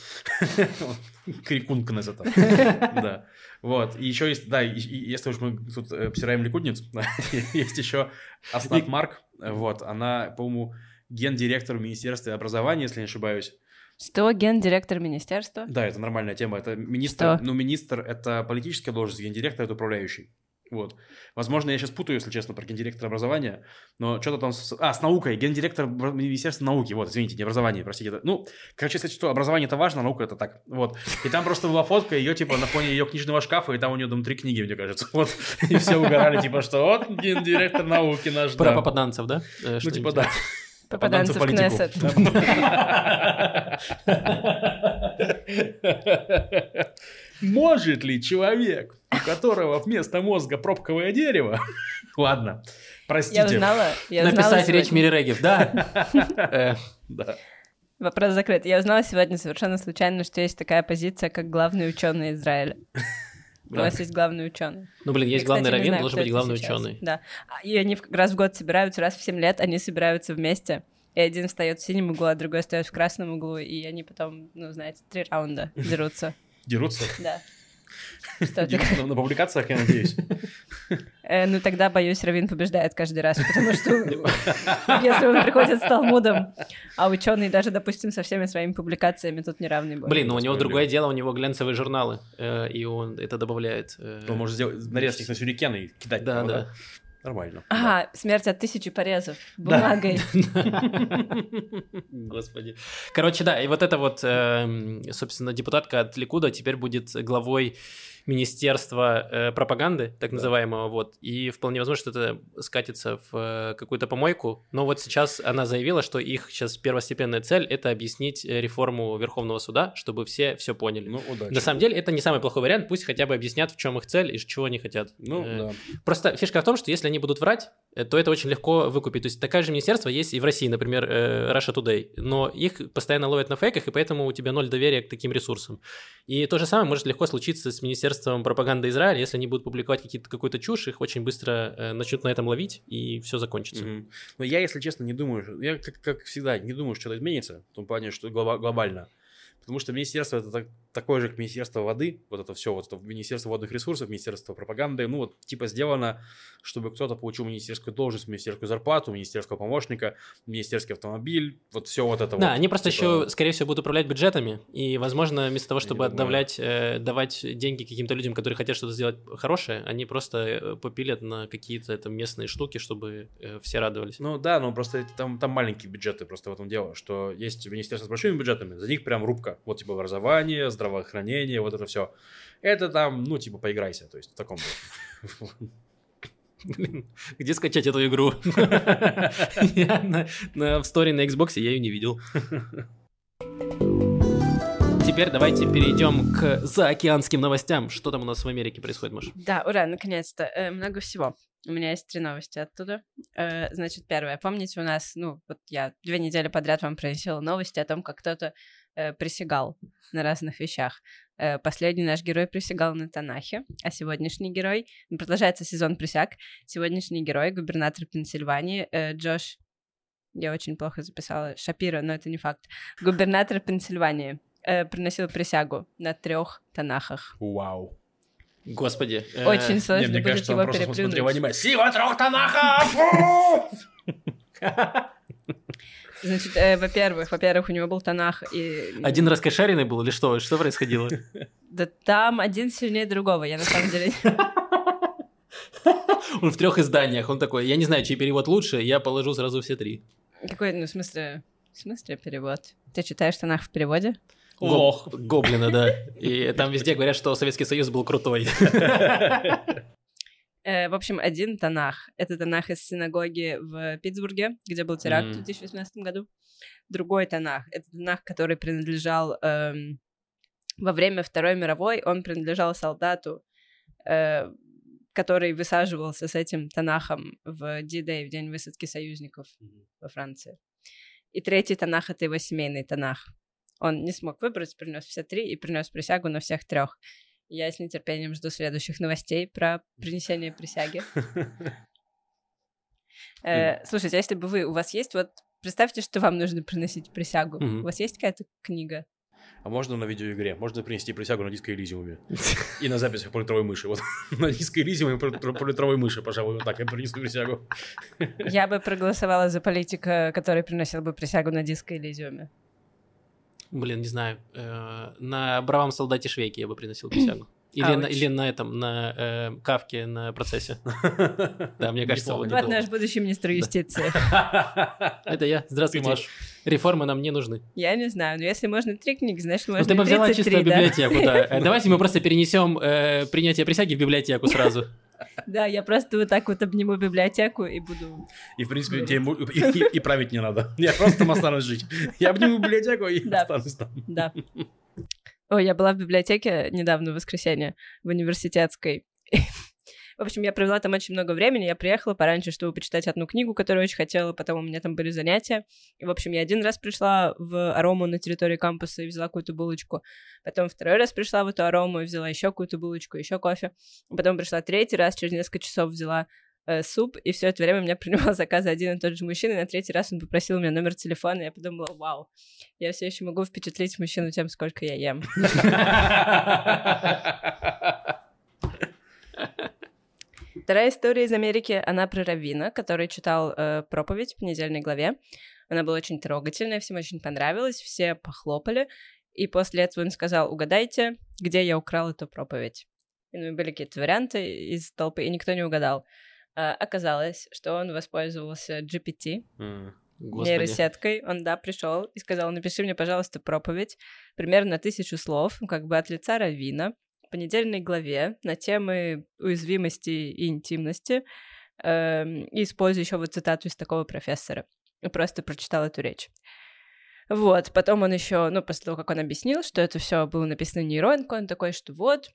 Крикун Кнессета. Да. Вот. И еще есть, да, если уж мы тут э, обсираем ликудниц, есть еще Аснат Марк. Вот. Она, по-моему, гендиректор Министерства образования, если не ошибаюсь. Что гендиректор министерства? Да, это нормальная тема. Это министр, Что? ну, министр — это политическая должность, гендиректор — это управляющий. Вот. Возможно, я сейчас путаю, если честно, про гендиректора образования, но что-то там... С... А, с наукой. Гендиректор Министерства науки. Вот, извините, не образование, простите. Это- Ну, короче, сказать, что образование это важно, а наука это так. Вот. И там просто была фотка ее, типа, на фоне ее книжного шкафа, и там у нее там три книги, мне кажется. Вот. И все угорали, типа, что вот гендиректор науки наш. Про да. попаданцев, да? Э, Ну, типа, да. Попаданцев в политику. Кнессет. Может ли человек, у которого вместо мозга пробковое дерево... Ладно, простите. Я узнала, я Написать речь Мири Регев, да. Э, Да. Вопрос закрыт. Я узнала сегодня совершенно случайно, что есть такая позиция, как главный ученый Израиля. У нас есть главный ученый. Ну, блин, есть Я, главный раввин, знаю, должен быть главный сейчас. ученый. Да. И они раз в год собираются, раз в 7 лет они собираются вместе. И один встает в синем углу, а другой встает в красном углу, и они потом, ну, знаете, три раунда дерутся. Дерутся. Да. На публикациях, я надеюсь. Э, ну тогда, боюсь, Равин побеждает каждый раз, потому что если он приходит с Талмудом, а ученый даже, допустим, со всеми своими публикациями тут неравный бой. Блин, ну у него другое дело, у него глянцевые журналы, э, и он это добавляет. э, Он может сделать, нарезать их на сюрикены и кидать. Да, да. Нормально. Ага, смерть от тысячи порезов бумагой. Господи. Короче, да, и вот эта вот, эм, собственно, депутатка от Ликуда теперь будет главой Министерства э, пропаганды, так Да. называемого, вот, и вполне возможно, что это скатится в э, какую-то помойку, но вот сейчас она заявила, что их сейчас первостепенная цель — это объяснить э, реформу Верховного суда, чтобы все все поняли. Ну, удачи. На самом деле, это не самый плохой вариант, пусть хотя бы объяснят, в чем их цель и чего они хотят. Ну, Э, да. Просто фишка в том, что если они будут врать, э, то это очень легко выкупить. То есть такое же министерство есть и в России, например, э, Russia Today, но их постоянно ловят на фейках, и поэтому у тебя ноль доверия к таким ресурсам. И то же самое может легко случиться с Министерством пропаганды Израиля, если они будут публиковать какие-то, какую-то чушь, их очень быстро э, начнут на этом ловить, и все закончится. Мгм. Но я, если честно, не думаю, я как, как всегда не думаю, что это изменится, в том плане, что глоба- глобально. Потому что министерство это так- такое же, как министерство воды, вот это все, вот это министерство водных ресурсов, министерство пропаганды, ну вот типа сделано, чтобы кто-то получил министерскую должность, министерскую зарплату, министерского помощника, министерский автомобиль, вот все вот это Да, вот. они просто Типа, еще, скорее всего, будут управлять бюджетами, и, возможно, вместо того, чтобы отдавлять, э, давать деньги каким-то людям, которые хотят что-то сделать хорошее, они просто э, попилят на какие-то там местные штуки, чтобы э, все радовались. Ну да, но просто там, там маленькие бюджеты, просто в этом дело, что есть министерство с большими бюджетами, за них прям рубка. Вот типа образование, здравоохранение, вот это все. Это там, ну, типа, поиграйся, то есть в таком. Блин, где скачать эту игру? Я в сторе на Xbox я ее не видел. Теперь давайте перейдем к заокеанским новостям. Что там у нас в Америке происходит, Маша? Да, ура, наконец-то. Э, много всего. У меня есть три новости оттуда. Э, значит, первое. Помните, у нас, ну, вот я две недели подряд вам приносила новости о том, как кто-то э, присягал на разных вещах. Э, последний наш герой присягал на Танахе, а сегодняшний герой... ну, Продолжается сезон присяг. Сегодняшний герой, губернатор Пенсильвании, э, Джош... Я очень плохо записала. Шапира, но это не факт. Губернатор Пенсильвании э, приносил присягу на трех Танахах. Вау. Господи. э, Очень сложно Не, мне будет кажется, он его просто смотрел аниме. Сила трех тонахов! Значит, э, во-первых, во-первых, у него был Танах, и... Один раскошаренный был или что? Что происходило? Да там один сильнее другого, я на самом деле... Он в трех изданиях. Он такой, я не знаю, чей перевод лучше, я положу сразу все три. Какой, ну, в смысле... В смысле перевод? Ты читаешь Танах в переводе? Ох. Гоб- Гоблина, да. И там везде говорят, что Советский Союз был крутой. Э, в общем, один Танах. Это Танах из синагоги в Питтсбурге, где был теракт в М. 2018 году. Другой Танах. Это Танах, который принадлежал... эм, во время Второй мировой он принадлежал солдату, э, который высаживался с этим Танахом в D-Day, в день высадки союзников во Франции. И третий Танах — это его семейный Танах. Он не смог выбрать, принес все три и принес присягу на всех трех. Я с нетерпением жду следующих новостей про принесение присяги. Э, Слушайте, а если бы вы, у вас есть вот, представьте, что вам нужно приносить присягу. У вас есть какая-то книга? А можно на видеоигре? Можно принести присягу на диско Элизиуме. И на записях по литровой мыши. Вот на диско Элизиуме по литро- по литровой мыши, пожалуй, вот так я принесу присягу. Я бы проголосовала за политика, который приносил бы присягу на диско Элизиуме. Блин, не знаю. Э, На бравом солдате Швейке я бы приносил присягу. Или, на, Ауч. или на этом, на э, кавке на процессе. Да, мне кажется, вот Вот это наш будущий министр юстиции. Это я. Здравствуйте. Маш. Реформы нам не нужны. Я не знаю, но если можно три книги, значит, Ну, можно ты бы взяла 33, чисто да? библиотеку, да. Э, Давайте мы просто перенесем э, принятие присяги в библиотеку сразу. Да, я просто вот так вот обниму библиотеку и буду... И, в принципе, тебе и, править не надо. Я просто там останусь жить. Я обниму библиотеку и останусь там. Да. Ой, я была в библиотеке недавно, в воскресенье, в университетской. В общем, я провела там очень много времени. Я приехала пораньше, чтобы почитать одну книгу, которую очень хотела, потом у меня там были занятия. И, в общем, я один раз пришла в арому на территории кампуса и взяла какую-то булочку. Потом второй раз пришла в эту арому и взяла еще какую-то булочку, еще кофе. Потом пришла третий раз, через несколько часов взяла э, суп, и все это время у меня принимал заказы один и тот же мужчина, и на третий раз он попросил у меня номер телефона, и я подумала, вау, я все еще могу впечатлить мужчину тем, сколько я ем. Вторая история из Америки, она про Равина, который читал э, проповедь в недельной главе. Она была очень трогательная, всем очень понравилась, все похлопали. И после этого он сказал, угадайте, где я украл эту проповедь. И, ну, были какие-то варианты из толпы, и никто не угадал. А, оказалось, что он воспользовался GPT. Господи. нейросеткой. Он, да, пришел и сказал, напиши мне, пожалуйста, проповедь, примерно тысячу слов, как бы от лица Равина, по недельной главе на темы уязвимости и интимности, эм, и используя еще вот цитату из такого профессора. И просто прочитал эту речь. Вот, потом он еще, ну, после того, как он объяснил, что это все было написано нейронкой, он такой, что вот,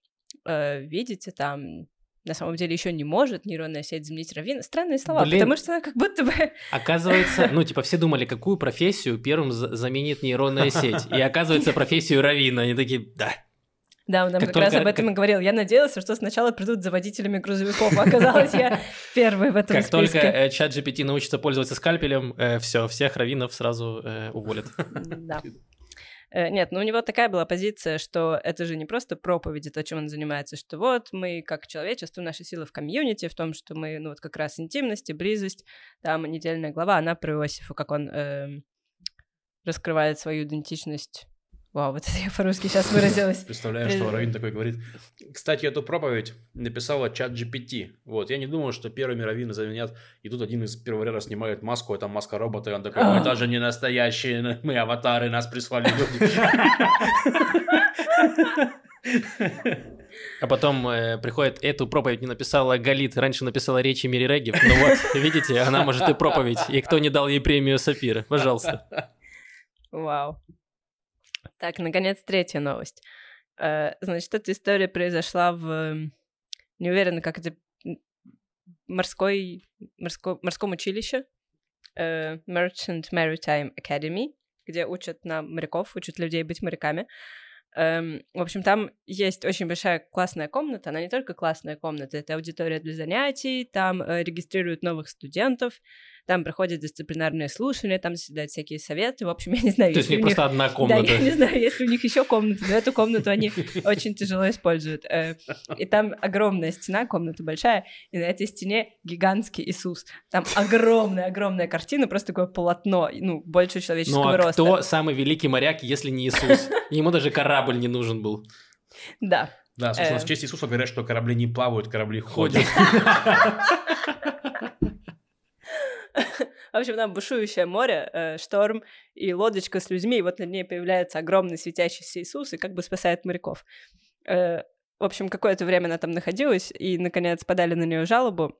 э, видите, там на самом деле еще не может нейронная сеть заменить Равина. Странные слова, Блин. потому что она как будто бы Оказывается, ну, типа, все думали, какую профессию первым за- заменит нейронная сеть. И оказывается, профессию равина. Они такие, да. Да, он нам Как как, раз только- об этом и говорил. Я надеялся, что сначала придут за водителями грузовиков, а оказалось, я первый в этом Как только списке. э, чат GPT научится пользоваться скальпелем, все, всех раввинов сразу э, уволят. Да. Э, Нет, ну у него такая была позиция, что это же не просто проповеди, то, чем он занимается, что вот мы как человечество, наши силы в комьюнити, в том, что мы, ну вот как раз интимность и близость, там недельная глава, она про Иосифа, как он эм, раскрывает свою идентичность. Вау, вот это я по-русски сейчас выразилась. Представляю, что Равин такой говорит. Кстати, эту проповедь написала чат GPT. Вот, я не думал, что первыми раввины заменят. И тут один из первого ряда снимает маску, а там маска робота, и он такой, А. это же не настоящие, мы аватары, нас прислали люди. А потом э, приходит, эту проповедь не написала Галит, раньше написала речи Мири Регев. Ну вот, видите, она может и проповедь. И кто не дал ей премию Сапира? Пожалуйста. Вау. Так, наконец, третья новость. Э, Значит, эта история произошла в... Не уверена, как это... Морской... морско- морском училище. э, Merchant Maritime Academy, где учат на моряков, учат людей быть моряками. Эм, В общем, там есть очень большая классная комната. Она не только классная комната, это аудитория для занятий, там э, регистрируют новых студентов, там проходят дисциплинарные слушания, там заседают всякие советы, в общем, я не знаю. То есть у них просто одна Да, комната. я не знаю, если у них еще комната, но эту комнату они очень тяжело используют. Э, И там огромная стена, комната большая, и на этой стене гигантский Иисус. Там огромная-огромная картина, просто такое полотно, ну, больше Ну человеческого а роста. кто самый великий моряк, если не Иисус? Ему даже корабль не нужен был. Да. Да, собственно, Э. в честь Иисуса говорят, что корабли не плавают, корабли ходят. В общем, там бушующее море, э, шторм и лодочка с людьми, и вот над ней появляется огромный светящийся Иисус и как бы спасает моряков. Э, В общем, какое-то время она там находилась, и, наконец, подали на нее жалобу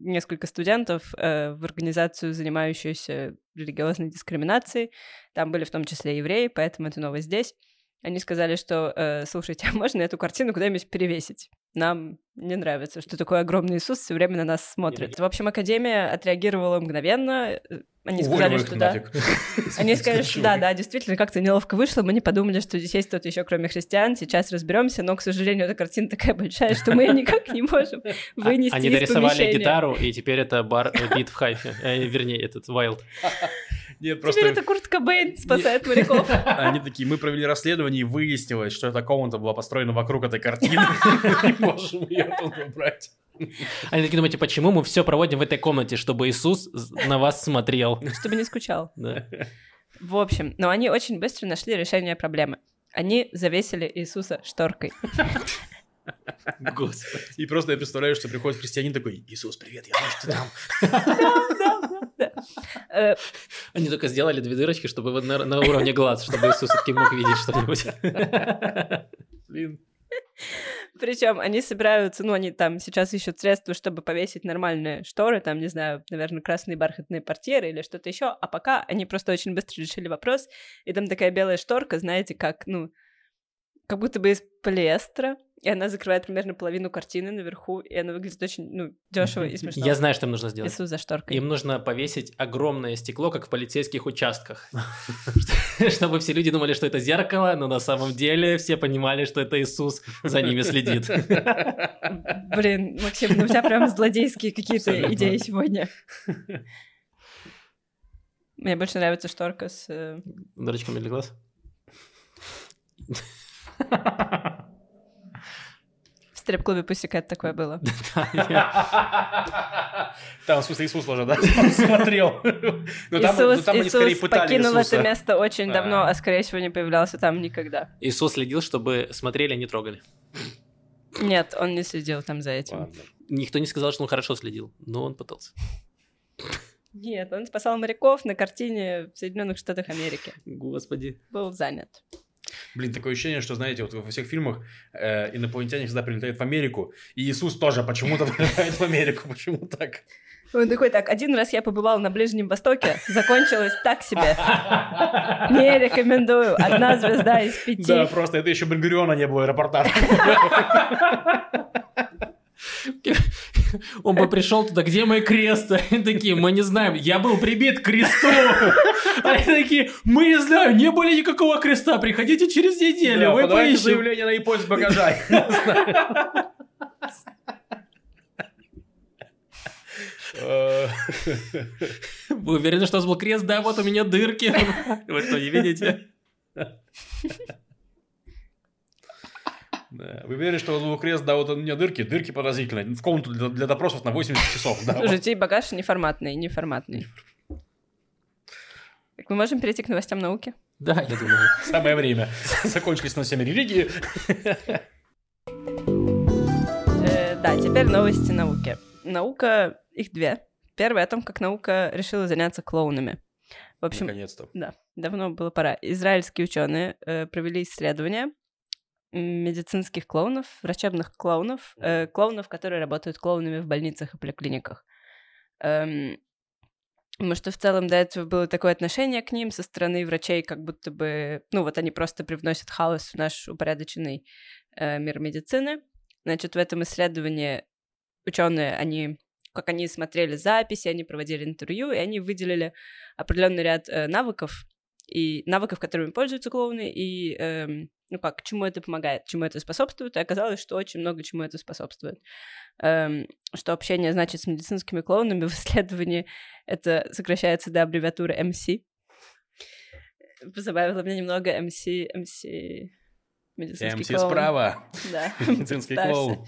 несколько студентов э, в организацию, занимающуюся религиозной дискриминацией. Там были в том числе евреи, поэтому это новость здесь. Они сказали, что, э, слушайте, а можно эту картину куда-нибудь перевесить? Нам не нравится, что такой огромный Иисус все время на нас смотрит. В общем, Академия отреагировала мгновенно. Э, Они сказали, что да. Они сказали, что да, да, действительно, как-то неловко вышло. Мы не подумали, что здесь есть кто-то еще, кроме христиан. Сейчас разберемся, но, к сожалению, эта картина такая большая, что мы ее никак не можем вынести Они дорисовали гитару, и теперь это бар э, бит в Хайфе. Э, Вернее, этот Wild. Нет, Теперь просто это Курт Кобейн спасает моряков. они такие, мы провели расследование, и выяснилось, что эта комната была построена вокруг этой картины. Не можем ее оттуда убрать. Они такие думаете, почему мы все проводим в этой комнате, чтобы Иисус на вас смотрел? Чтобы не скучал. Да. В общем, но они очень быстро нашли решение проблемы. Они завесили Иисуса шторкой. Господи. И просто я представляю, что приходит христианин такой, Иисус, привет, я знаю, что ты там. Да, да, Они только сделали две дырочки, чтобы на, на уровне глаз, чтобы Иисус все-таки мог видеть что-нибудь. Блин. Причем они собираются, ну, они там сейчас ищут средства, чтобы повесить нормальные шторы, там, не знаю, наверное, красные бархатные портьеры или что-то еще, а пока они просто очень быстро решили вопрос, и там такая белая шторка, знаете, как, ну, как будто бы из полиэстера, и она закрывает примерно половину картины наверху, и она выглядит очень, ну, дешево и смешно. Я знаю, что им нужно сделать. Иисус за шторкой. Им нужно повесить огромное стекло, как в полицейских участках. Чтобы все люди думали, что это зеркало, но на самом деле все понимали, что это Иисус за ними следит. Блин, Максим, ну у тебя прям злодейские какие-то идеи сегодня. Мне больше нравится шторка с... э, Дырочками для глаз. В стрип-клубе Пусикэт такое было. Там, в смысле, Иисус уже, да, смотрел. Но там, ну, Иисус, там они скорее Иисус пытали покинул это место очень давно, А. а скорее всего не появлялся там никогда. Иисус следил, чтобы смотрели, а не трогали. Нет, он не следил там за этим. Ладно. Никто не сказал, что он хорошо следил, но он пытался. Нет, он спасал моряков на картине в Соединенных Штатах Америки. Господи. Был занят. Блин, такое ощущение, что, знаете, вот во всех фильмах э, инопланетяне всегда прилетают в Америку, и Иисус тоже почему-то прилетает в Америку. Почему так? Он такой, так, один раз я побывал на Ближнем Востоке, закончилось так себе. Не рекомендую. Одна звезда из пяти. Да, просто это еще Бенгуриона не было аэропорта. Он бы пришел туда, где мой крест? Они такие, мы не знаем, я был прибит к кресту. Они такие, мы не знаем, не было никакого креста, приходите через неделю, Да, вы поищем. заявление на e багажа. Вы уверены, что у вас был крест? Да, вот у меня дырки. Вы что, не видите? Да. Вы верите, что был крест, да, вот у меня дырки, дырки поразительные. В комнату для, для допросов на 80 часов. Да, вот. Слушайте, и багаж неформатный, неформатный. Так мы можем перейти к новостям науки? Да, я думаю. Самое время. Закончились на всеми религии. Э, да, теперь новости науки. Наука, их две. Первая о том, как наука решила заняться клоунами. В общем, Наконец-то. да, давно было пора. Израильские ученые э, провели исследования м, медицинских клоунов, врачебных клоунов, э, клоунов, которые работают клоунами в больницах и поликлиниках. Эм, Потому что в целом до этого было такое отношение к ним со стороны врачей, как будто бы, ну вот они просто привносят хаос в наш упорядоченный э, мир медицины. Значит, в этом исследовании ученые, они, как они смотрели записи, они проводили интервью, и они выделили определенный ряд э, навыков и навыков, которыми пользуются клоуны, и, эм, ну как, чему это помогает, чему это способствует, и оказалось, что очень много чему это способствует. Эм, что общение, значит, с медицинскими клоунами в исследовании это сокращается до аббревиатуры MC. Позабавило меня немного MC, MC... Медицинский МС клоун. справа. Да. Медицинский клоун.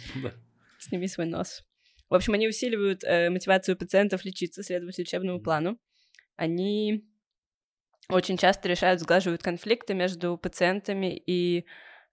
Сними свой нос. В общем, они усиливают э, мотивацию пациентов лечиться, следовать лечебному плану. Они очень часто решают, сглаживают конфликты между пациентами и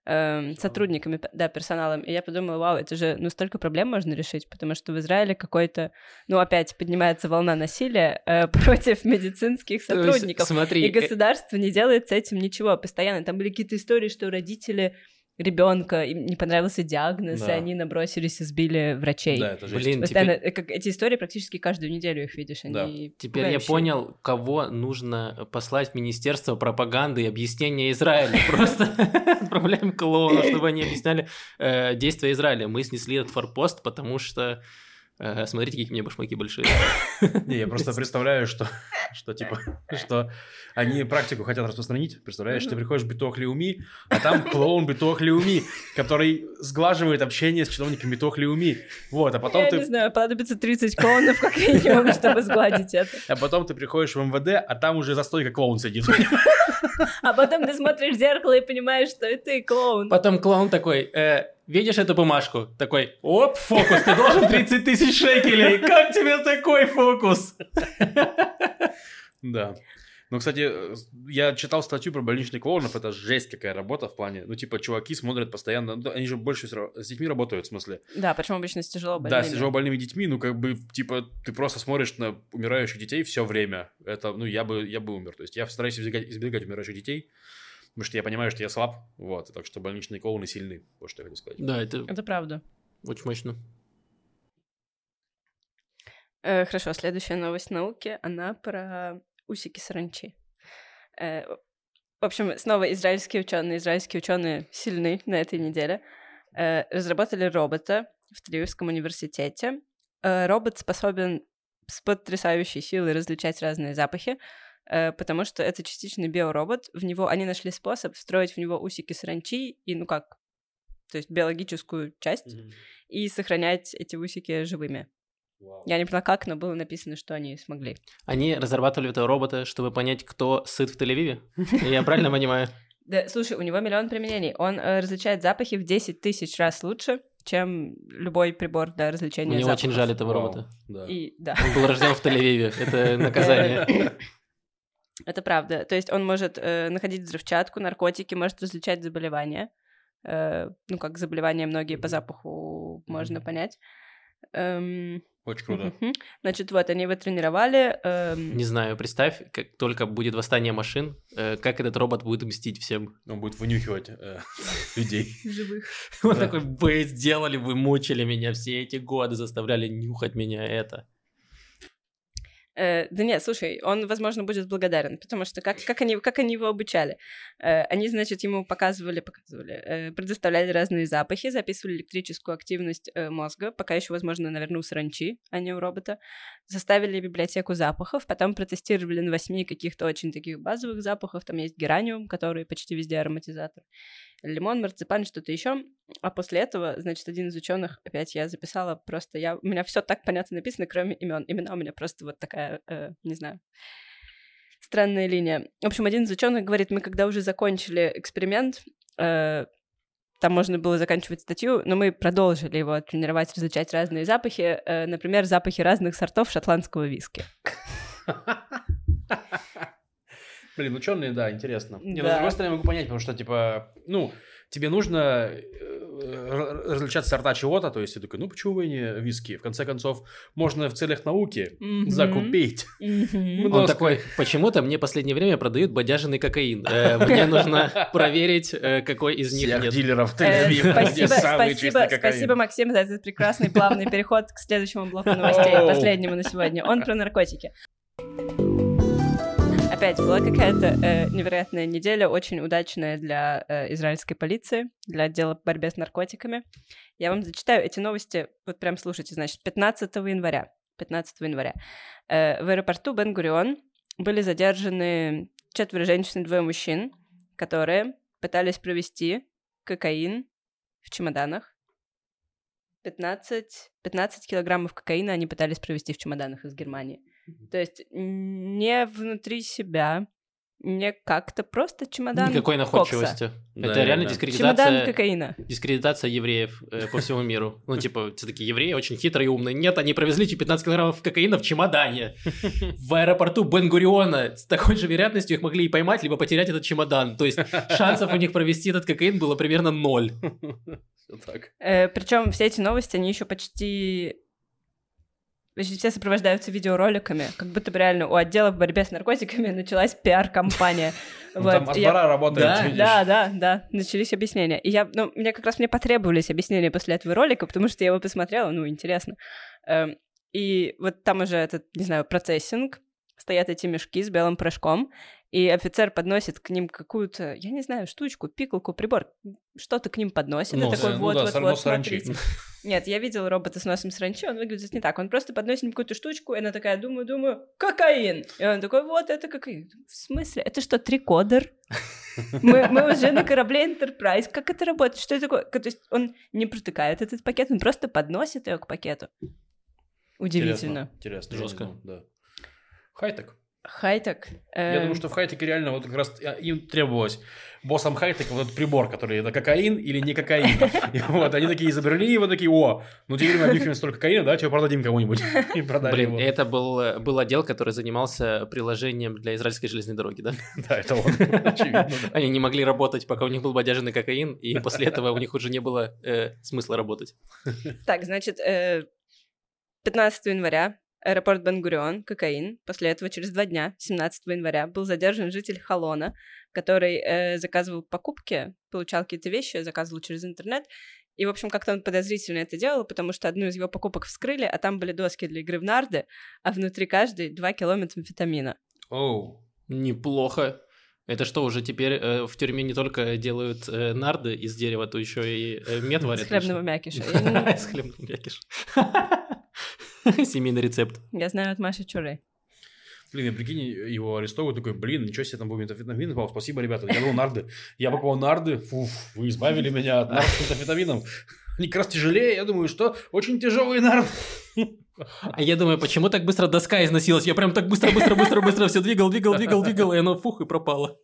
эм, сотрудниками, да, персоналом. И я подумала, вау, это же, ну, столько проблем можно решить, потому что в Израиле какой-то, ну, опять поднимается волна насилия э, против медицинских сотрудников. смотри, И э, государство не делает с этим ничего постоянно. Там были какие-то истории, что родители ребенка им не понравился диагноз, и Да. они набросились и сбили врачей. Да, это жесть. Блин, Постоянно, теперь, как эти истории практически каждую неделю их видишь. Да. Они теперь я понял, кого нужно послать в Министерство пропаганды и объяснения Израиля. Просто отправляем клоунов, чтобы они объясняли э, действия Израиля. Мы снесли этот форпост, потому что... э, Смотрите, какие у меня башмаки большие. Не, я просто представляю, что, что типа, что они практику хотят распространить. Представляешь, ты приходишь в Битох Леуми, а там клоун Битох Леуми, который сглаживает общение с чиновниками Битох Леуми. Вот, а потом Я ты... не знаю, понадобится 30 клоунов как минимум, чтобы сгладить это. А потом ты приходишь в МВД, а там уже за стойкой клоун сидит. А потом ты смотришь в зеркало и понимаешь, что это и клоун. Потом клоун такой, э, видишь эту бумажку? Такой, оп, фокус, ты должен 30 тысяч шекелей. Как тебе такой фокус? Да. Ну, кстати, я читал статью про больничных клоунов, это жесть какая работа в плане. Ну, типа, чуваки смотрят постоянно, ну, они же больше с детьми работают, в смысле. Да, причем обычно с тяжело Да, с тяжело больными детьми, ну, как бы, типа, ты просто смотришь на умирающих детей все время. Это, ну, я бы, я бы умер. То есть я стараюсь избегать, избегать умирающих детей, потому что я понимаю, что я слаб, вот, так что больничные клоуны сильны, вот что я хочу сказать. Да, это Это правда. очень мощно. Э, хорошо, следующая новость науки, она про усики саранчи. Э, в общем, снова израильские ученые, израильские ученые сильны на этой неделе, э, разработали робота в Тель-Авивском университете. Э, робот способен с потрясающей силой различать разные запахи, э, потому что это частичный биоробот. В него они нашли способ встроить в него усики саранчи и, ну как, то есть биологическую часть, и сохранять эти усики живыми. Я не поняла, как, но было написано, что они смогли. Они разрабатывали этого робота, чтобы понять, кто сыт в Тель-Авиве? Я правильно понимаю? Да, слушай, у него миллион применений. Он э, различает запахи в 10 тысяч раз лучше, чем любой прибор для различения Мне запахов. очень жаль этого робота. Да. И да, Он был рожден в Тель-Авиве. Это наказание. Это правда. То есть он может э, находить взрывчатку, наркотики, может различать заболевания. Э, ну, как заболевания многие по запаху можно понять. Эм, Очень круто. Значит, вот, они его тренировали. эм, Не знаю, представь, как только будет восстание машин, э, как этот робот будет мстить всем. Он будет вынюхивать э, людей. живых. Он такой, вы сделали, вы мучили меня все эти годы, заставляли нюхать меня это. Э, да нет, слушай, он, возможно, будет благодарен, потому что как, как, они, как они его обучали? Э, они, значит, ему показывали, показывали, э, предоставляли разные запахи, записывали электрическую активность э, мозга, пока еще, возможно, наверное, у саранчи, а не у робота, заставили библиотеку запахов, потом протестировали на восьми каких-то очень таких базовых запахов, там есть гераниум, который почти везде ароматизатор, лимон, марципан, что-то еще, а после этого, значит, один из ученых, опять я записала просто, я, у меня все так понятно написано, кроме имен. Имена у меня просто вот такая, э, не знаю, странная линия. В общем, один из ученых говорит, мы когда уже закончили эксперимент, э, там можно было заканчивать статью, но мы продолжили его тренировать, различать разные запахи, э, например, запахи разных сортов шотландского виски. Блин, ученые, да, интересно. Не, Да. с другой стороны, я могу понять, потому что, типа, ну, тебе нужно э, различать сорта чего-то, то есть ты такой, ну, почему и не виски? В конце концов, можно в целях науки Мгм. закупить. Ну, Он такой, почему-то мне в последнее время продают бодяжный кокаин. Э, Мне нужно проверить, э, какой из них Всех нет. дилеров Э, Тель-Авива, где Спасибо, спасибо, спасибо, Максим, за этот прекрасный плавный переход к следующему блоку новостей, последнему на сегодня. Он про наркотики. Опять была какая-то э, невероятная неделя, очень удачная для э, израильской полиции, для отдела по борьбе с наркотиками. Я вам зачитаю эти новости, вот прям слушайте, значит, 15 января, 15 января э, в аэропорту Бен-Гурион были задержаны четверо женщин и двое мужчин, которые пытались провести кокаин в чемоданах. 15, 15 килограммов кокаина они пытались провести в чемоданах из Германии. То есть не внутри себя, не как-то просто чемодан Никакой кокса. находчивости. Да, это реально да. дискредитация... Чемодан кокаина. Дискредитация евреев э, по всему миру. Ну, типа, все такие евреи очень хитрые и умные. Нет, они провезли 15 килограммов кокаина в чемодане. В аэропорту Бен-Гуриона. С такой же вероятностью их могли и поймать, либо потерять этот чемодан. То есть шансов у них провести этот кокаин было примерно ноль. Так. причем все эти новости, они еще почти... Почти все сопровождаются видеороликами, как будто бы реально у отдела по борьбе с наркотиками началась пиар-компания. Ну, Вот, там Асбара работает, Да, видишь. Да, да, да, начались объяснения. И я, ну, мне как раз мне потребовались объяснения после этого ролика, потому что я его посмотрела, ну, интересно. Эм, И вот там уже этот, не знаю, процессинг, стоят эти мешки с белым порошком, и офицер подносит к ним какую-то, я не знаю, штучку, пикалку, прибор, что-то к ним подносит, и Нос. такой, Ну вот, да, вот, вот, саранчи. смотрите. Нет, я видела робота с носом саранчи, он выглядит не так. Он просто подносит им какую-то штучку, и она такая, думаю, думаю, кокаин. И он такой, вот это кокаин. В смысле? Это что, трикодер? Мы, мы уже на корабле Enterprise. Как это работает? Что это такое? То есть он не протыкает этот пакет, он просто подносит ее к пакету. Удивительно. Интересно. Интересно. Жестко. Да. Хайтек. Хайтек. Я эм, думаю, что в хайтеке реально вот как раз э, им требовалось боссам хайтека вот этот прибор, который это кокаин или не кокаин. И вот они такие изобрели, и вот такие, о, ну теперь мы обнюхиваем столько кокаина, давайте его продадим кому-нибудь. И продали Блин, его. это был, э, был отдел, который занимался приложением для израильской железной дороги, да? Да, это он, очевидно. да. Они не могли работать, пока у них был бодяжный кокаин, и после этого у них уже не было э, смысла работать. Так, значит, э, 15 января аэропорт Бен-Гурион, кокаин. После этого, через два дня, 17 января, был задержан житель Халона, который э, заказывал покупки, получал какие-то вещи, заказывал через интернет. И, в общем, как-то он подозрительно это делал, потому что одну из его покупок вскрыли, а там были доски для игры в нарды, а внутри каждой 2 кило метамфетамина. Оу. Неплохо. Это что, уже теперь э, в тюрьме не только делают э, нарды из дерева, то еще и э, мед варят? С хлебного мякиша. С хлебного мякиша. Семейный рецепт. Я знаю от Маши Чуры. Блин, я прикинь, его арестовывают, такой, блин, ничего себе, там был метафетамин, попал, спасибо, ребята, я был нарды. Я покупал нарды, фу, вы избавили меня от нард с метафетамином. Они как раз тяжелее, я думаю, что очень тяжелый нард. А я думаю, почему так быстро доска износилась? Я прям так быстро, быстро, быстро, быстро все двигал, двигал, двигал, двигал, и оно фух и пропало.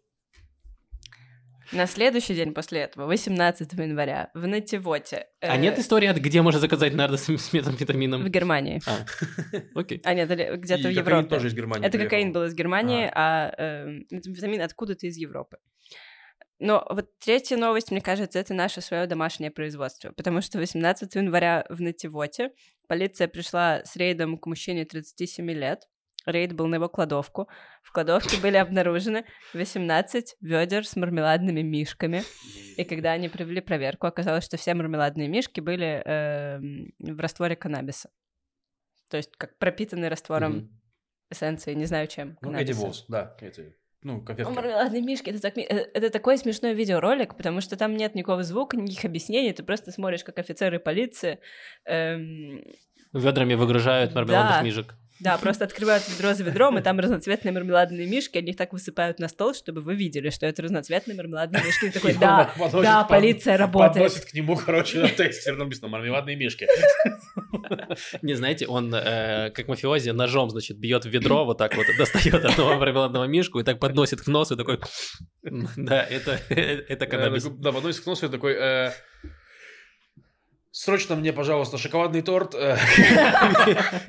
На следующий день после этого, 18 января, в Нативоте. А э, нет истории, от где можно заказать нарды с, с В метамфетамином? Германии. А, окей. А, нет, где-то в Европе. тоже из Германии Это кокаин был из Германии, а э, метамфетамин откуда-то из Европы. Но вот третья новость, мне кажется, это наше свое домашнее производство, потому что 18 января в Нативоте полиция пришла с рейдом к мужчине 37 лет. Рейд был на его кладовку. В кладовке были обнаружены 18 ведер с мармеладными мишками. И когда они провели проверку, оказалось, что все мармеладные мишки были эм, в растворе каннабиса. То есть как пропитанный раствором Мгм. эссенции, не знаю чем. Ну. Эдди Волс, да, эти, ну, О, конфетки. мармеладные мишки, это, так э, это такой смешной видеоролик, потому что там нет никакого звука, никаких объяснений, ты просто смотришь, как офицеры полиции, эм, Ведрами выгружают мармеладных Да. мишек. Да, просто открывают ведро за ведром, и там разноцветные мармеладные мишки, они их так высыпают на стол, чтобы вы видели, что это разноцветные мармеладные мишки. И такой, да, да, полиция работает. Подносит к нему, короче, на тесте написано «Мармеладные мишки». Не знаете, он э, как мафиози ножом, значит, бьет в ведро, вот так вот, достает одного мармеладного мишку и так подносит к носу и такой, да, это, это Э, такой, Да, подносит к носу и такой... Срочно мне, пожалуйста, шоколадный торт, э,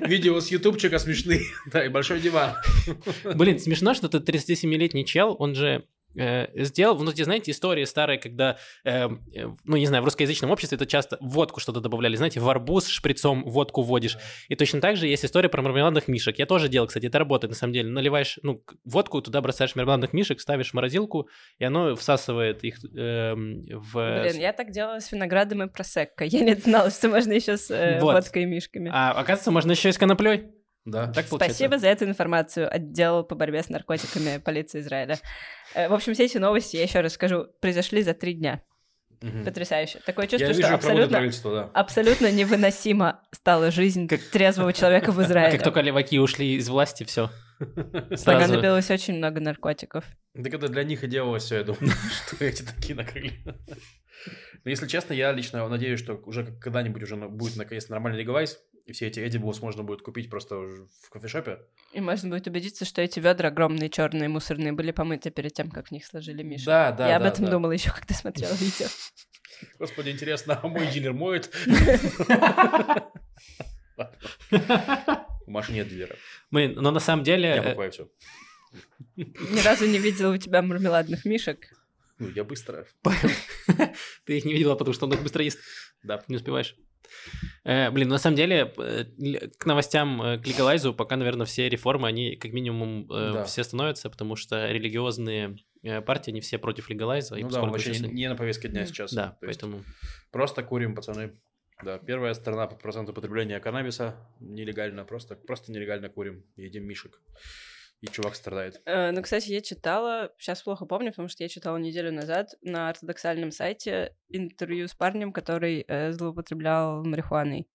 видео с ютубчика смешные, да, и большой диван. Блин, смешно, что этот 37-летний чел, он же э, сделал, ну, те знаете, истории старые, когда, э, э, ну, не знаю, в русскоязычном обществе это часто водку что-то добавляли, знаете, в арбуз шприцом водку вводишь. И точно так же есть история про мармеладных мишек. Я тоже делал, кстати, это работает, на самом деле. Наливаешь, ну, водку, туда бросаешь мармеладных мишек, ставишь в морозилку, и оно всасывает их эм, в... Блин, я так делала с виноградом и просекко. Я не знала, что можно еще с э, Вот. водкой и мишками. А оказывается, можно еще и с коноплей. Да. Так получается. Спасибо за эту информацию, отдел по борьбе с наркотиками полиции Израиля. Э, В общем, все эти новости, я еще раз скажу, произошли за три дня. Мгм. Потрясающе. Такое Я чувство, вижу, что как абсолютно, да. абсолютно невыносима стала жизнь трезвого человека в Израиле. Как только леваки ушли из власти, все. Понадобилось очень много наркотиков. Так это для них и делалось все, я думаю, что эти такие накрыли. Но если честно, я лично надеюсь, что уже когда-нибудь уже на- будет наконец нормальный легалайз, и все эти Edibles можно будет купить просто в кофешопе. И можно будет убедиться, что эти ведра огромные, черные, мусорные, были помыты перед тем, как в них сложили Мишу. Да, да, Я об да, этом да. думала еще, когда смотрела видео. Господи, интересно, а мой дилер моет? У Маши нет дилера. Блин, но на самом деле... Я э, покупаю все. Ни разу не видела у тебя мармеладных мишек. Ну, я быстро. Ты их не видела, потому что он их быстро ест. Да. Не успеваешь. Э, блин, на самом деле, э, к новостям, э, к легалайзу, пока, наверное, все реформы, они как минимум э, Да. все становятся, потому что религиозные партии, они все против легалайза. и Ну да, он вообще не не на повестке дня сейчас. Да, То поэтому... Просто курим, пацаны. Да, первая страна по проценту потребления каннабиса нелегально, просто, просто нелегально курим, едим мишек. И чувак страдает. Э, Ну, кстати, я читала, сейчас плохо помню, потому что я читала неделю назад на ортодоксальном сайте интервью с парнем, который э, злоупотреблял марихуаной.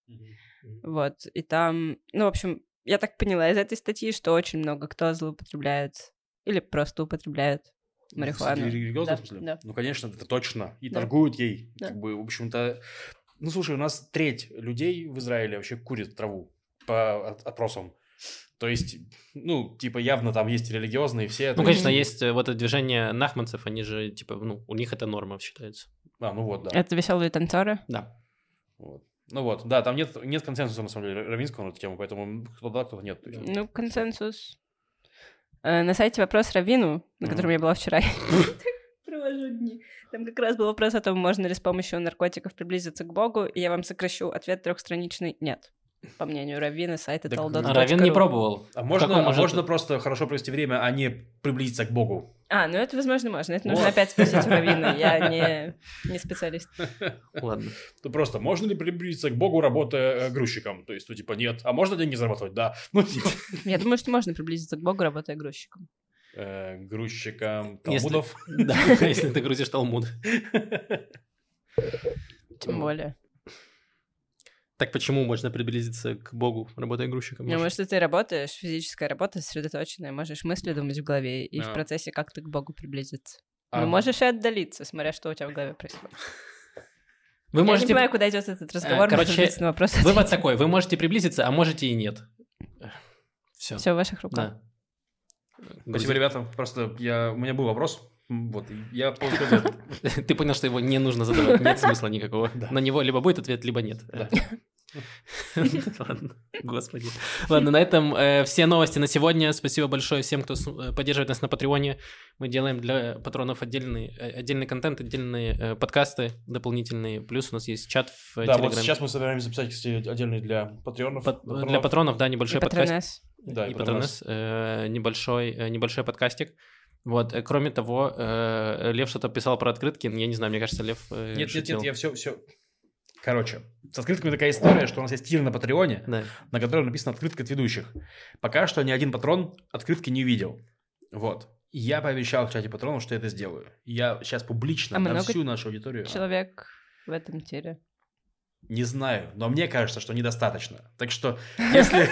Вот, и там, ну, в общем, я так поняла из этой статьи, что очень много кто злоупотребляет или просто употребляет марихуану. В религиозном Да, смысле? да. Ну, конечно, это точно. И Да. торгуют ей. Да. Как бы, в общем-то... Ну, слушай, у нас треть людей в Израиле вообще курит траву по опросам. То есть, ну, типа, явно там есть религиозные все. Ну, конечно, есть- э, вот это движение нахманцев, они же, типа, ну, у них это норма считается. А, ну вот, да. Это веселые танцоры. Да. Вот. Ну вот, да, там нет, нет консенсуса, на самом деле, равинского на эту тему, поэтому кто да, кто нет. Ну, консенсус. Э, На сайте вопрос Равину, на Мгм. котором я была вчера. Провожу дни. Там как раз был вопрос о том, можно ли с помощью наркотиков приблизиться к Богу, и я вам сокращу ответ трехстраничный «нет». По мнению Равина, Так, talдot.ru. А Равин не пробовал. А можно, а можно просто хорошо провести время, а не приблизиться к Богу? А, ну это, возможно, можно. Это нужно Вот. опять спросить у Равина. Я не, не специалист. Ладно. То просто можно ли приблизиться к Богу, работая э, грузчиком? То есть, ну, типа, нет. А можно деньги зарабатывать? Да. Ну, типа, Я думаю, что можно приблизиться к Богу, работая грузчиком. э, грузчиком Талмудов. Да, если ты грузишь Талмуд. Тем более. Так почему можно приблизиться к Богу, работая грузчиком? Ну, может, ты работаешь, физическая работа сосредоточенная, можешь мысли думать в голове, и в Да. процессе как ты к Богу приблизиться. А, Ну, можешь и отдалиться, смотря что у тебя в голове происходит. Вы Я не можете... понимаю, куда идет этот разговор, Э, короче, на вопрос Вывод такой, вы можете приблизиться, а можете и нет. Все. Все в ваших руках. Да. Спасибо, ребята. Просто я, у меня был вопрос. Вот, я ответ. Ты понял, что его не нужно задавать, нет смысла никакого. Да. На него либо будет ответ, либо нет. Да. Ладно, господи. Ладно, на этом э, все новости на сегодня. Спасибо большое всем, кто э, поддерживает нас на Патреоне. Мы делаем для патронов отдельный, э, отдельный контент, отдельные э, подкасты дополнительные. Плюс у нас есть чат в Да, вот сейчас мы собираемся записать, кстати, отдельный для патреонов. Пат- патронов. Для патронов, да, небольшой подкаст. Да, и и Патронес, э, небольшой, э, небольшой подкастик. Вот, э, кроме того, э, Лев что-то писал про открытки. Я не знаю, мне кажется, Лев э, Нет, нет, шутил. нет, я все, все. Короче, с открытками такая история, что у нас есть тир на Патреоне, Да. на котором написано открытка от ведущих. Пока что ни один патрон открытки не увидел. Вот. Я пообещал в чате патронов, что я это сделаю. Я сейчас публично А на всю нашу аудиторию... Человек в этом тире. Не знаю, но мне кажется, что недостаточно. Так что, если,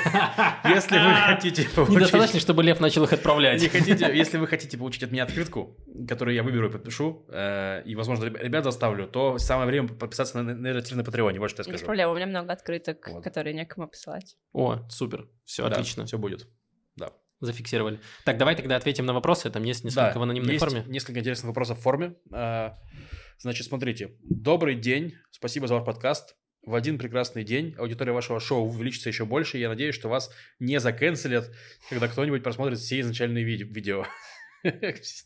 если вы хотите получить... Недостаточно, чтобы Лев начал их отправлять. Не хотите, если вы хотите получить от меня открытку, которую я выберу и подпишу, э, и, возможно, реб- ребят заставлю, то самое время подписаться на нейротив на Патреоне. Вот что я Без скажу. проблем, у меня много открыток, Вот. которые некому посылать. О, супер. Все, отлично. Все будет. Да. Зафиксировали. Так, давай тогда ответим на вопросы. Там есть несколько Да, в анонимной есть форме. несколько интересных вопросов в форме. Значит, смотрите. Добрый день. Спасибо за ваш подкаст. В один прекрасный день аудитория вашего шоу увеличится еще больше. Я надеюсь, что вас не заканцелят, когда кто-нибудь просмотрит все изначальные ви- видео.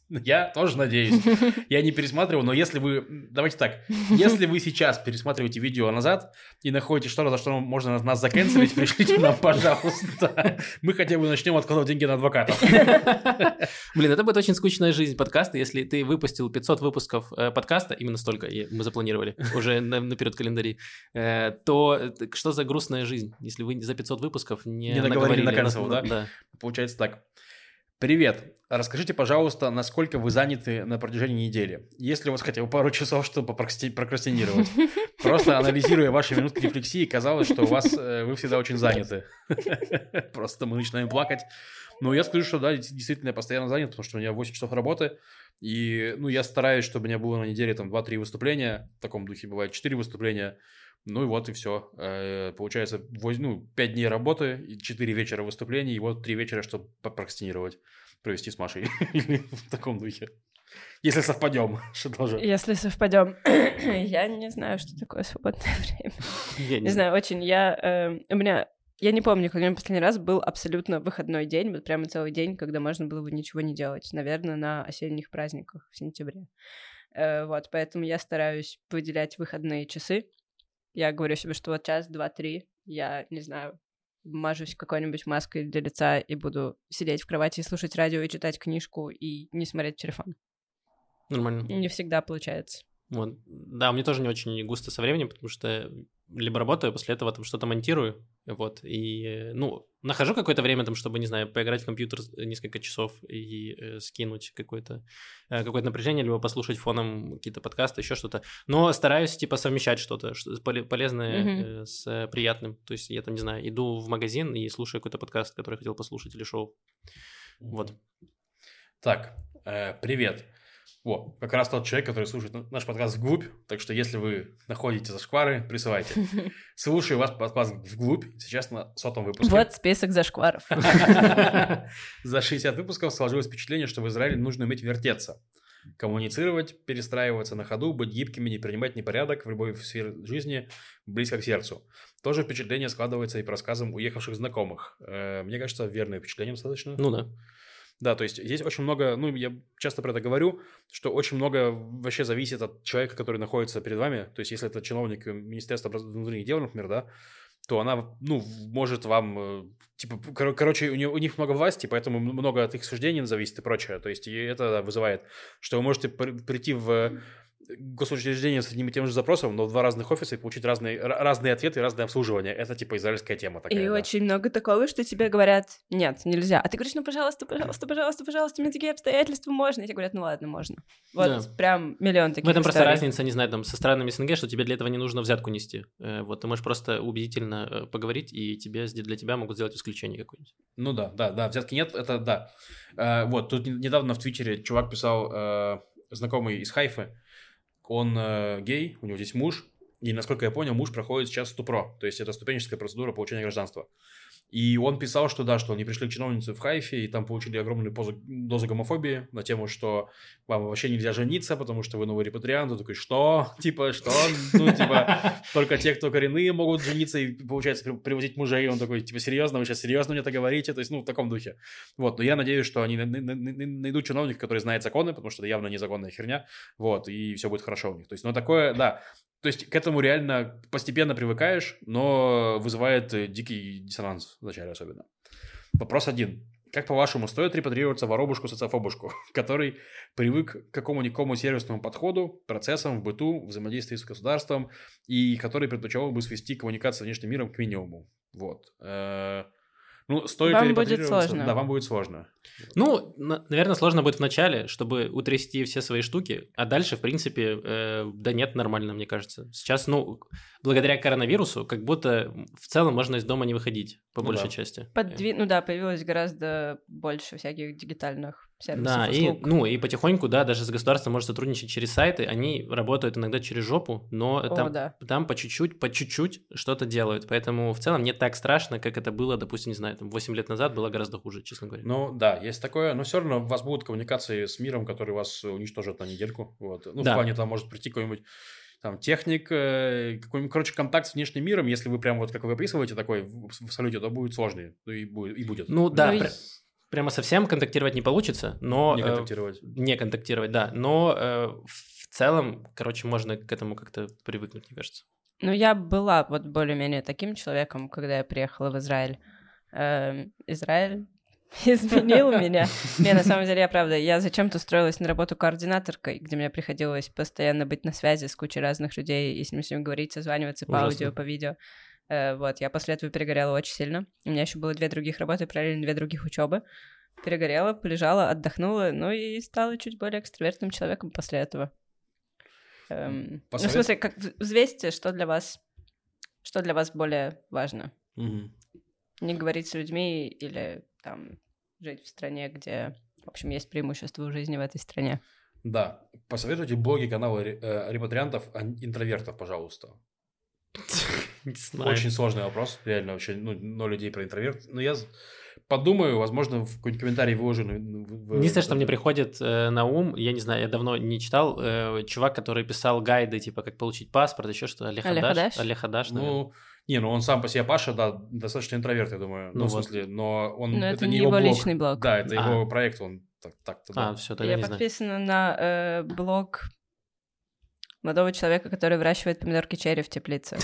Я тоже надеюсь. Я не пересматривал, но если вы... Давайте так. Если вы сейчас пересматриваете видео назад и находите что-то, за что можно нас заканцелить, пришлите нам, пожалуйста. Мы хотя бы начнем откладывать деньги на адвокатов. Блин, это будет очень скучная жизнь подкаста, если ты выпустил 500 выпусков э, подкаста, именно столько мы запланировали уже на- наперед календари, э, то э, что за грустная жизнь, если вы за 500 выпусков не, Не наговорили на cancel, да? Да. Получается так. Привет. Расскажите, пожалуйста, насколько вы заняты на протяжении недели? Есть ли у вас хотя бы пару часов, чтобы прокрасти- прокрастинировать? Просто анализируя ваши минутки рефлексии, казалось, что у вас э, вы всегда очень заняты. Просто мы начинаем плакать. Но я скажу, что да, действительно я постоянно занят, потому что у меня 8 часов работы. И ну, я стараюсь, чтобы у меня было на неделе там 2-3 выступления. В таком духе бывает 4 выступления. Ну и вот и все. Получается, воз- ну, 5 дней работы, и 4 вечера выступлений, и вот 3 вечера, чтобы попрокрастинировать, провести с Машей. Или в таком духе. Если совпадем, что тоже. Если совпадем, я не знаю, что такое свободное время. Я Не знаю, очень. Я э, у меня я не помню, когда у меня последний раз был абсолютно выходной день, вот прямо целый день, когда можно было бы ничего не делать. Наверное, на осенних праздниках в сентябре. Э, вот, поэтому я стараюсь выделять выходные часы. Я говорю себе, что вот час, два, три, я, не знаю, мажусь какой-нибудь маской для лица и буду сидеть в кровати и слушать радио и читать книжку и не смотреть телефон. Нормально. Не всегда получается. Вот. Да, мне тоже не очень густо со временем, потому что либо работаю, после этого там что-то монтирую, вот, и, э, ну, нахожу какое-то время там, чтобы, не знаю, поиграть в компьютер несколько часов и э, скинуть какое-то э, какое напряжение, либо послушать фоном какие-то подкасты, еще что-то, но стараюсь, типа, совмещать что-то, что поле- полезное Мгм. э, с э, приятным, то есть я там, не знаю, иду в магазин и слушаю какой-то подкаст, который хотел послушать, или шоу, вот. Так, э, привет. Во, как раз тот человек, который слушает наш подкаст вглубь. Так что, если вы находите зашквары, присылайте. Слушаю вас подкаст вглубь. Сейчас на сотом выпуске. Вот список зашкваров. За 60 выпусков сложилось впечатление, что в Израиле нужно уметь вертеться. Коммуницировать, перестраиваться на ходу, быть гибкими, не принимать непорядок в любой сфере жизни близко к сердцу. Тоже впечатление складывается и по рассказам уехавших знакомых. Э, Мне кажется, верное впечатление достаточно. Ну да. Да, то есть здесь очень много, ну, я часто про это говорю, что очень много вообще зависит от человека, который находится перед вами. То есть если это чиновник Министерства образ- внутренних дел, например, да, то она, ну, может вам, э, типа, кор- короче, у, нее- у них много власти, поэтому много от их суждений зависит и прочее. То есть и это вызывает, что вы можете при- прийти в госучреждение с одним и тем же запросом, но в два разных офиса и получить разные, ра- разные ответы и разное обслуживание. Это типа израильская тема такая. И да. очень много такого, что тебе говорят, нет, нельзя. А ты говоришь, ну, пожалуйста, пожалуйста, пожалуйста, пожалуйста, у меня такие обстоятельства, можно? И тебе говорят, ну, ладно, можно. Вот Да. прям миллион таких В этом просто историй. разница, не знаю, там, со странами СНГ, что тебе для этого не нужно взятку нести. Э, Вот, ты можешь просто убедительно э, поговорить, и тебе, для тебя могут сделать исключение какое-нибудь. Ну да, да, да, взятки нет, это да. Э, вот, тут не- недавно в Твиттере чувак писал, знакомый из Хайфы, он э, гей, у него здесь муж, и, насколько я понял, муж проходит сейчас ступро, то есть это ступенческая процедура получения гражданства. И он писал, что да, что они пришли к чиновнице в Хайфе, и там получили огромную позу- дозу гомофобии на тему, что вам вообще нельзя жениться, потому что вы новый репатриант. Он такой, что? Типа, что? Ну, типа, только те, кто коренные, могут жениться и, получается, при- привозить мужей. Он такой, типа, серьезно, вы сейчас серьезно мне это говорите? То есть, ну, в таком духе. Вот, но я надеюсь, что они на- на- на- на- найдут чиновника, который знает законы, потому что это явно незаконная херня, вот, и все будет хорошо у них. То есть, ну, такое, да, то есть к этому реально постепенно привыкаешь, но вызывает э, дикий диссонанс вначале особенно. Вопрос один. Как, по-вашему, стоит репатрироваться воробушку социофобушку, который привык к какому-никакому сервисному подходу, процессам в быту, взаимодействии с государством, и который предпочел бы свести коммуникацию с внешним миром к минимуму? Вот. Ну, стоит Вам ли будет сложно. Да, вам будет сложно. Ну, на- наверное, сложно будет в начале, чтобы утрясти все свои штуки, а дальше, в принципе, э, да нет, нормально, мне кажется. Сейчас, ну, благодаря коронавирусу, как будто в целом можно из дома не выходить, по Ну большей да. части. Подви- Ну да, появилось гораздо больше всяких дигитальных сервисов, Да, и, услуг. ну, и потихоньку, да, даже с государством может сотрудничать через сайты, они работают иногда через жопу, но О, там, да. там по чуть-чуть, по чуть-чуть что-то делают, поэтому в целом не так страшно, как это было, допустим, не знаю, там 8 лет назад было гораздо хуже, честно говоря. Ну, да, есть такое, но все равно у вас будут коммуникации с миром, который вас уничтожит на недельку. Вот. Ну, Да. в плане там может прийти какой-нибудь там техник, э, какой-нибудь, короче, контакт с внешним миром, если вы прям вот, как вы описываете, такой в, в салюте, то будет сложнее. Ну, и будет. И будет. Ну да, Ну, и- пр- прямо совсем контактировать не получится, но... Не э, контактировать. не контактировать, да, но э, в целом, короче, можно к этому как-то привыкнуть, мне кажется. Ну, я была вот более-менее таким человеком, когда я приехала в Израиль. Эм, Израиль изменил меня. Не, на самом деле, я правда, я зачем-то устроилась на работу координаторкой, где мне приходилось постоянно быть на связи с кучей разных людей и с ними всеми говорить, созваниваться по аудио, по видео. Э, Вот, я после этого перегорела очень сильно. У меня еще было две других работы, параллельно две других учебы. перегорела, полежала, отдохнула, ну и стала чуть более экстравертным человеком после этого. Эм, ну, в смысле, как взвесьте, что для вас, что для вас более важно. Мгм. Не говорить с людьми или там жить в стране, где, в общем, есть преимущество в жизни в этой стране. Да. Посоветуйте блоги, каналы э, репатриантов, интровертов, пожалуйста. Не знаю. Очень сложный вопрос, реально, вообще, ну, ноль людей про интроверт. Но я подумаю, возможно, в какой-нибудь комментарий выложу. в- Единственное, что мне приходит э, на ум, я не знаю, я давно не читал, э, чувак, который писал гайды, типа, как получить паспорт, еще что, Олег. Хадаш? Олег наверное. Ну, не, ну он сам по себе Паша, да, достаточно интроверт, я думаю. Ну, Ну в смысле, но он... Но это не его его блог. личный блог. Да, это А. его проект, он так- так-то, да. А, все, тогда Я не знаю. подписана на э, блог молодого человека, который выращивает помидорки черри в теплице.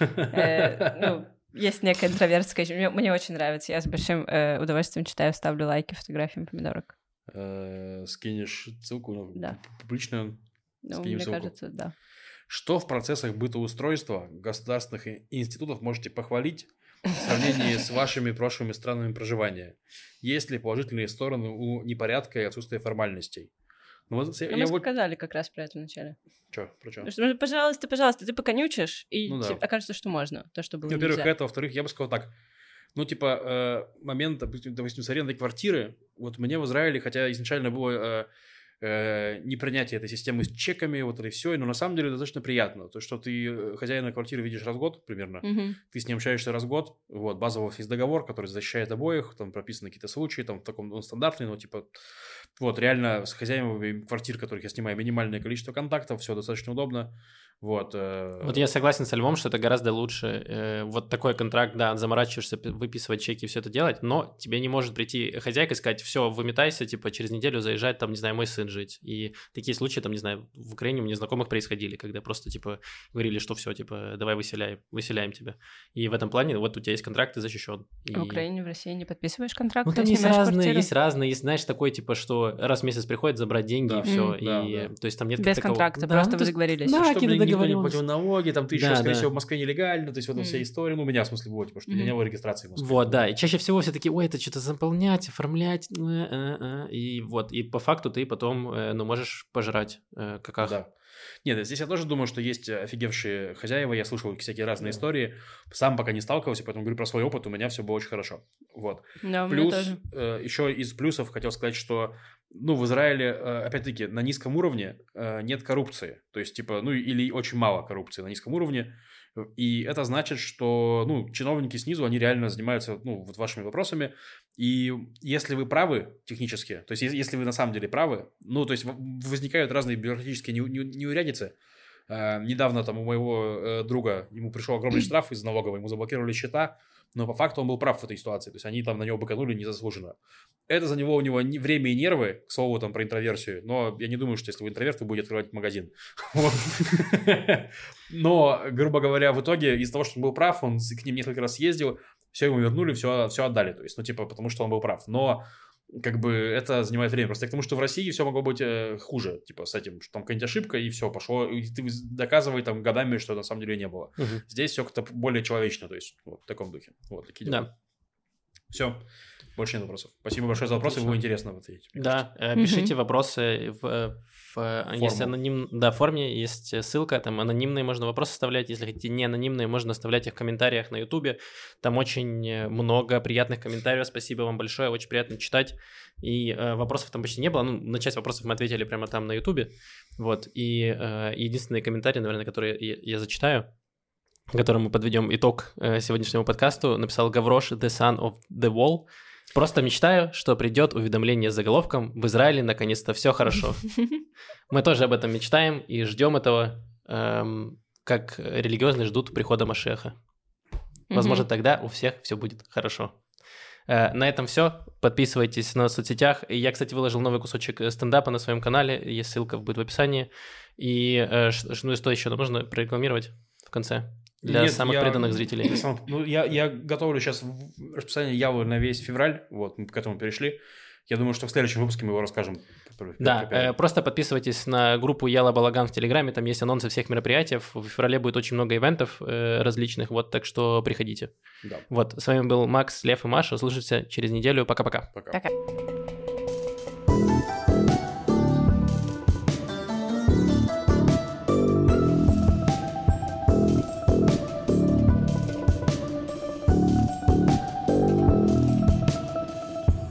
Э, ну, есть некая интровертская... Мне, очень нравится. Я с большим э, удовольствием читаю, ставлю лайки фотографиям помидорок. Э, Скинешь ссылку, Да. публичную. Ну, мне ссылку. кажется, да. Что в процессах бытоустройства государственных институтов можете похвалить в сравнении с вашими прошлыми странами проживания? Есть ли положительные стороны у непорядка и отсутствия формальностей? Ну, вот, А я мы вот... сказали как раз про это вначале. Чё, про чё? Ну, что, ну, пожалуйста, пожалуйста, ты поконючишь, и Ну да. окажется, что можно, то, что было Во-первых, нельзя. это, во-вторых, я бы сказал так. Ну, типа, э, момент, допустим, допустим, с арендой квартиры, вот мне в Израиле, хотя изначально было э, э, непринятие этой системы с чеками, вот это все, но на самом деле достаточно приятно. То, что ты э, хозяина квартиры видишь раз в год примерно, Мгм. ты с ним общаешься раз в год, вот, базово есть договор, который защищает обоих, там прописаны какие-то случаи, там в таком, он стандартный, но типа, вот, реально с хозяевами квартир, которых я снимаю, минимальное количество контактов, все достаточно удобно, вот. э, Вот я согласен со Львом, что это гораздо лучше. э, вот такой контракт, да, заморачиваешься, выписывать чеки, все это делать, но тебе не может прийти хозяйка и сказать, все, выметайся, типа, через неделю заезжать, там, не знаю, мой сын жить. И такие случаи, там, не знаю, в Украине у меня знакомых происходили, когда просто, типа, говорили, что все, типа, давай выселяем, выселяем тебя. И в этом плане вот у тебя есть контракт, ты защищен. И... А В Украине, в России не подписываешь контракт, Ну, там есть разные, квартиру? есть разные, есть, знаешь, такой, типа, что раз в месяц приходит забрать деньги, Да. и все. Мгм. И, Да, да. то есть там нет Без такого- контракта, Да, просто ну, вы договорились. Да, чтобы какие-то никто не платил налоги, там ты еще, Да, скорее да. всего, в Москве нелегально, то есть вот эта вся Мгм. история, ну, у меня, в смысле, было, типа, что у меня Мгм. не было регистрации в Москве. Вот, да, и чаще всего все такие, ой, это что-то заполнять, оформлять, э, э, э». и вот, и по факту ты потом, э, ну, можешь пожрать э, каках. Да. Нет, здесь я тоже думаю, что есть офигевшие хозяева, я слышал всякие разные Да. истории, сам пока не сталкивался, поэтому говорю про свой опыт, у меня все было очень хорошо. Вот. Да, у меня Плюс, тоже. э, еще из плюсов хотел сказать, что, ну, в Израиле, э, опять-таки, на низком уровне э, нет коррупции. То есть, типа, ну, или очень мало коррупции на низком уровне. И это значит, что, ну, чиновники снизу, они реально занимаются, ну, вот вашими вопросами. И если вы правы технически, то есть, если вы на самом деле правы, ну, то есть, возникают разные бюрократические неу- неу- неурядицы. Э, недавно там у моего друга, ему пришел огромный штраф из налоговой, ему заблокировали счета, но по факту он был прав в этой ситуации. То есть они там на него быканули незаслуженно. Это за него у него не- время и нервы, к слову, там про интроверсию. Но я не думаю, что если вы интроверт, вы будете открывать магазин. Но, грубо говоря, в итоге из-за того, что он был прав, он к ним несколько раз ездил, все ему вернули, все, все отдали. То есть, ну, типа, потому что он был прав. Но как бы это занимает время. Просто я к тому, что в России все могло быть э, хуже, типа с этим, что там какая-нибудь ошибка, и все, пошло, и ты доказывай там годами, что на самом деле не было. Мгм. Здесь все как-то более человечно, то есть вот в таком духе. Вот такие дела. Да. Все. Больше нет вопросов. Спасибо большое за вопросы, было интересно ответить. Да, э, Мгм. пишите вопросы в, э, э, есть Форму. аноним, да, в форме есть э, ссылка, там анонимные можно вопросы оставлять, если хотите не анонимные, можно оставлять их в комментариях на ютубе, там очень э, много приятных комментариев, спасибо вам большое, очень приятно читать, и э, вопросов там почти не было, ну, на часть вопросов мы ответили прямо там на ютубе, вот, и э, единственный комментарий, наверное, который я, я зачитаю, которым мы подведем итог э, сегодняшнему подкасту, написал Гаврош The Son of the Wall. Просто мечтаю, что придет уведомление с заголовком «В Израиле наконец-то все хорошо». Мы тоже об этом мечтаем и ждем этого, эм, как религиозные ждут прихода Машеха. Возможно, тогда у всех все будет хорошо. Э, На этом все. Подписывайтесь на соцсетях. Я, кстати, выложил новый кусочек э, стендапа на своем канале. Есть ссылка будет в описании. И э, ну и что еще нужно прорекламировать в конце для Нет, самых я- преданных зрителей? Сам- Ну, я, я готовлю сейчас расписание Явы на весь февраль, вот, мы к этому перешли. Я думаю, что в следующем выпуске мы его расскажем. Да, э, просто подписывайтесь на группу Яла Балаган в Телеграме, там есть анонсы всех мероприятий. В феврале будет очень много ивентов э, различных, вот, так что приходите. Да. Вот, с вами был Макс, Лев и Маша. Слушаемся через неделю. Пока-пока. Пока. Пока.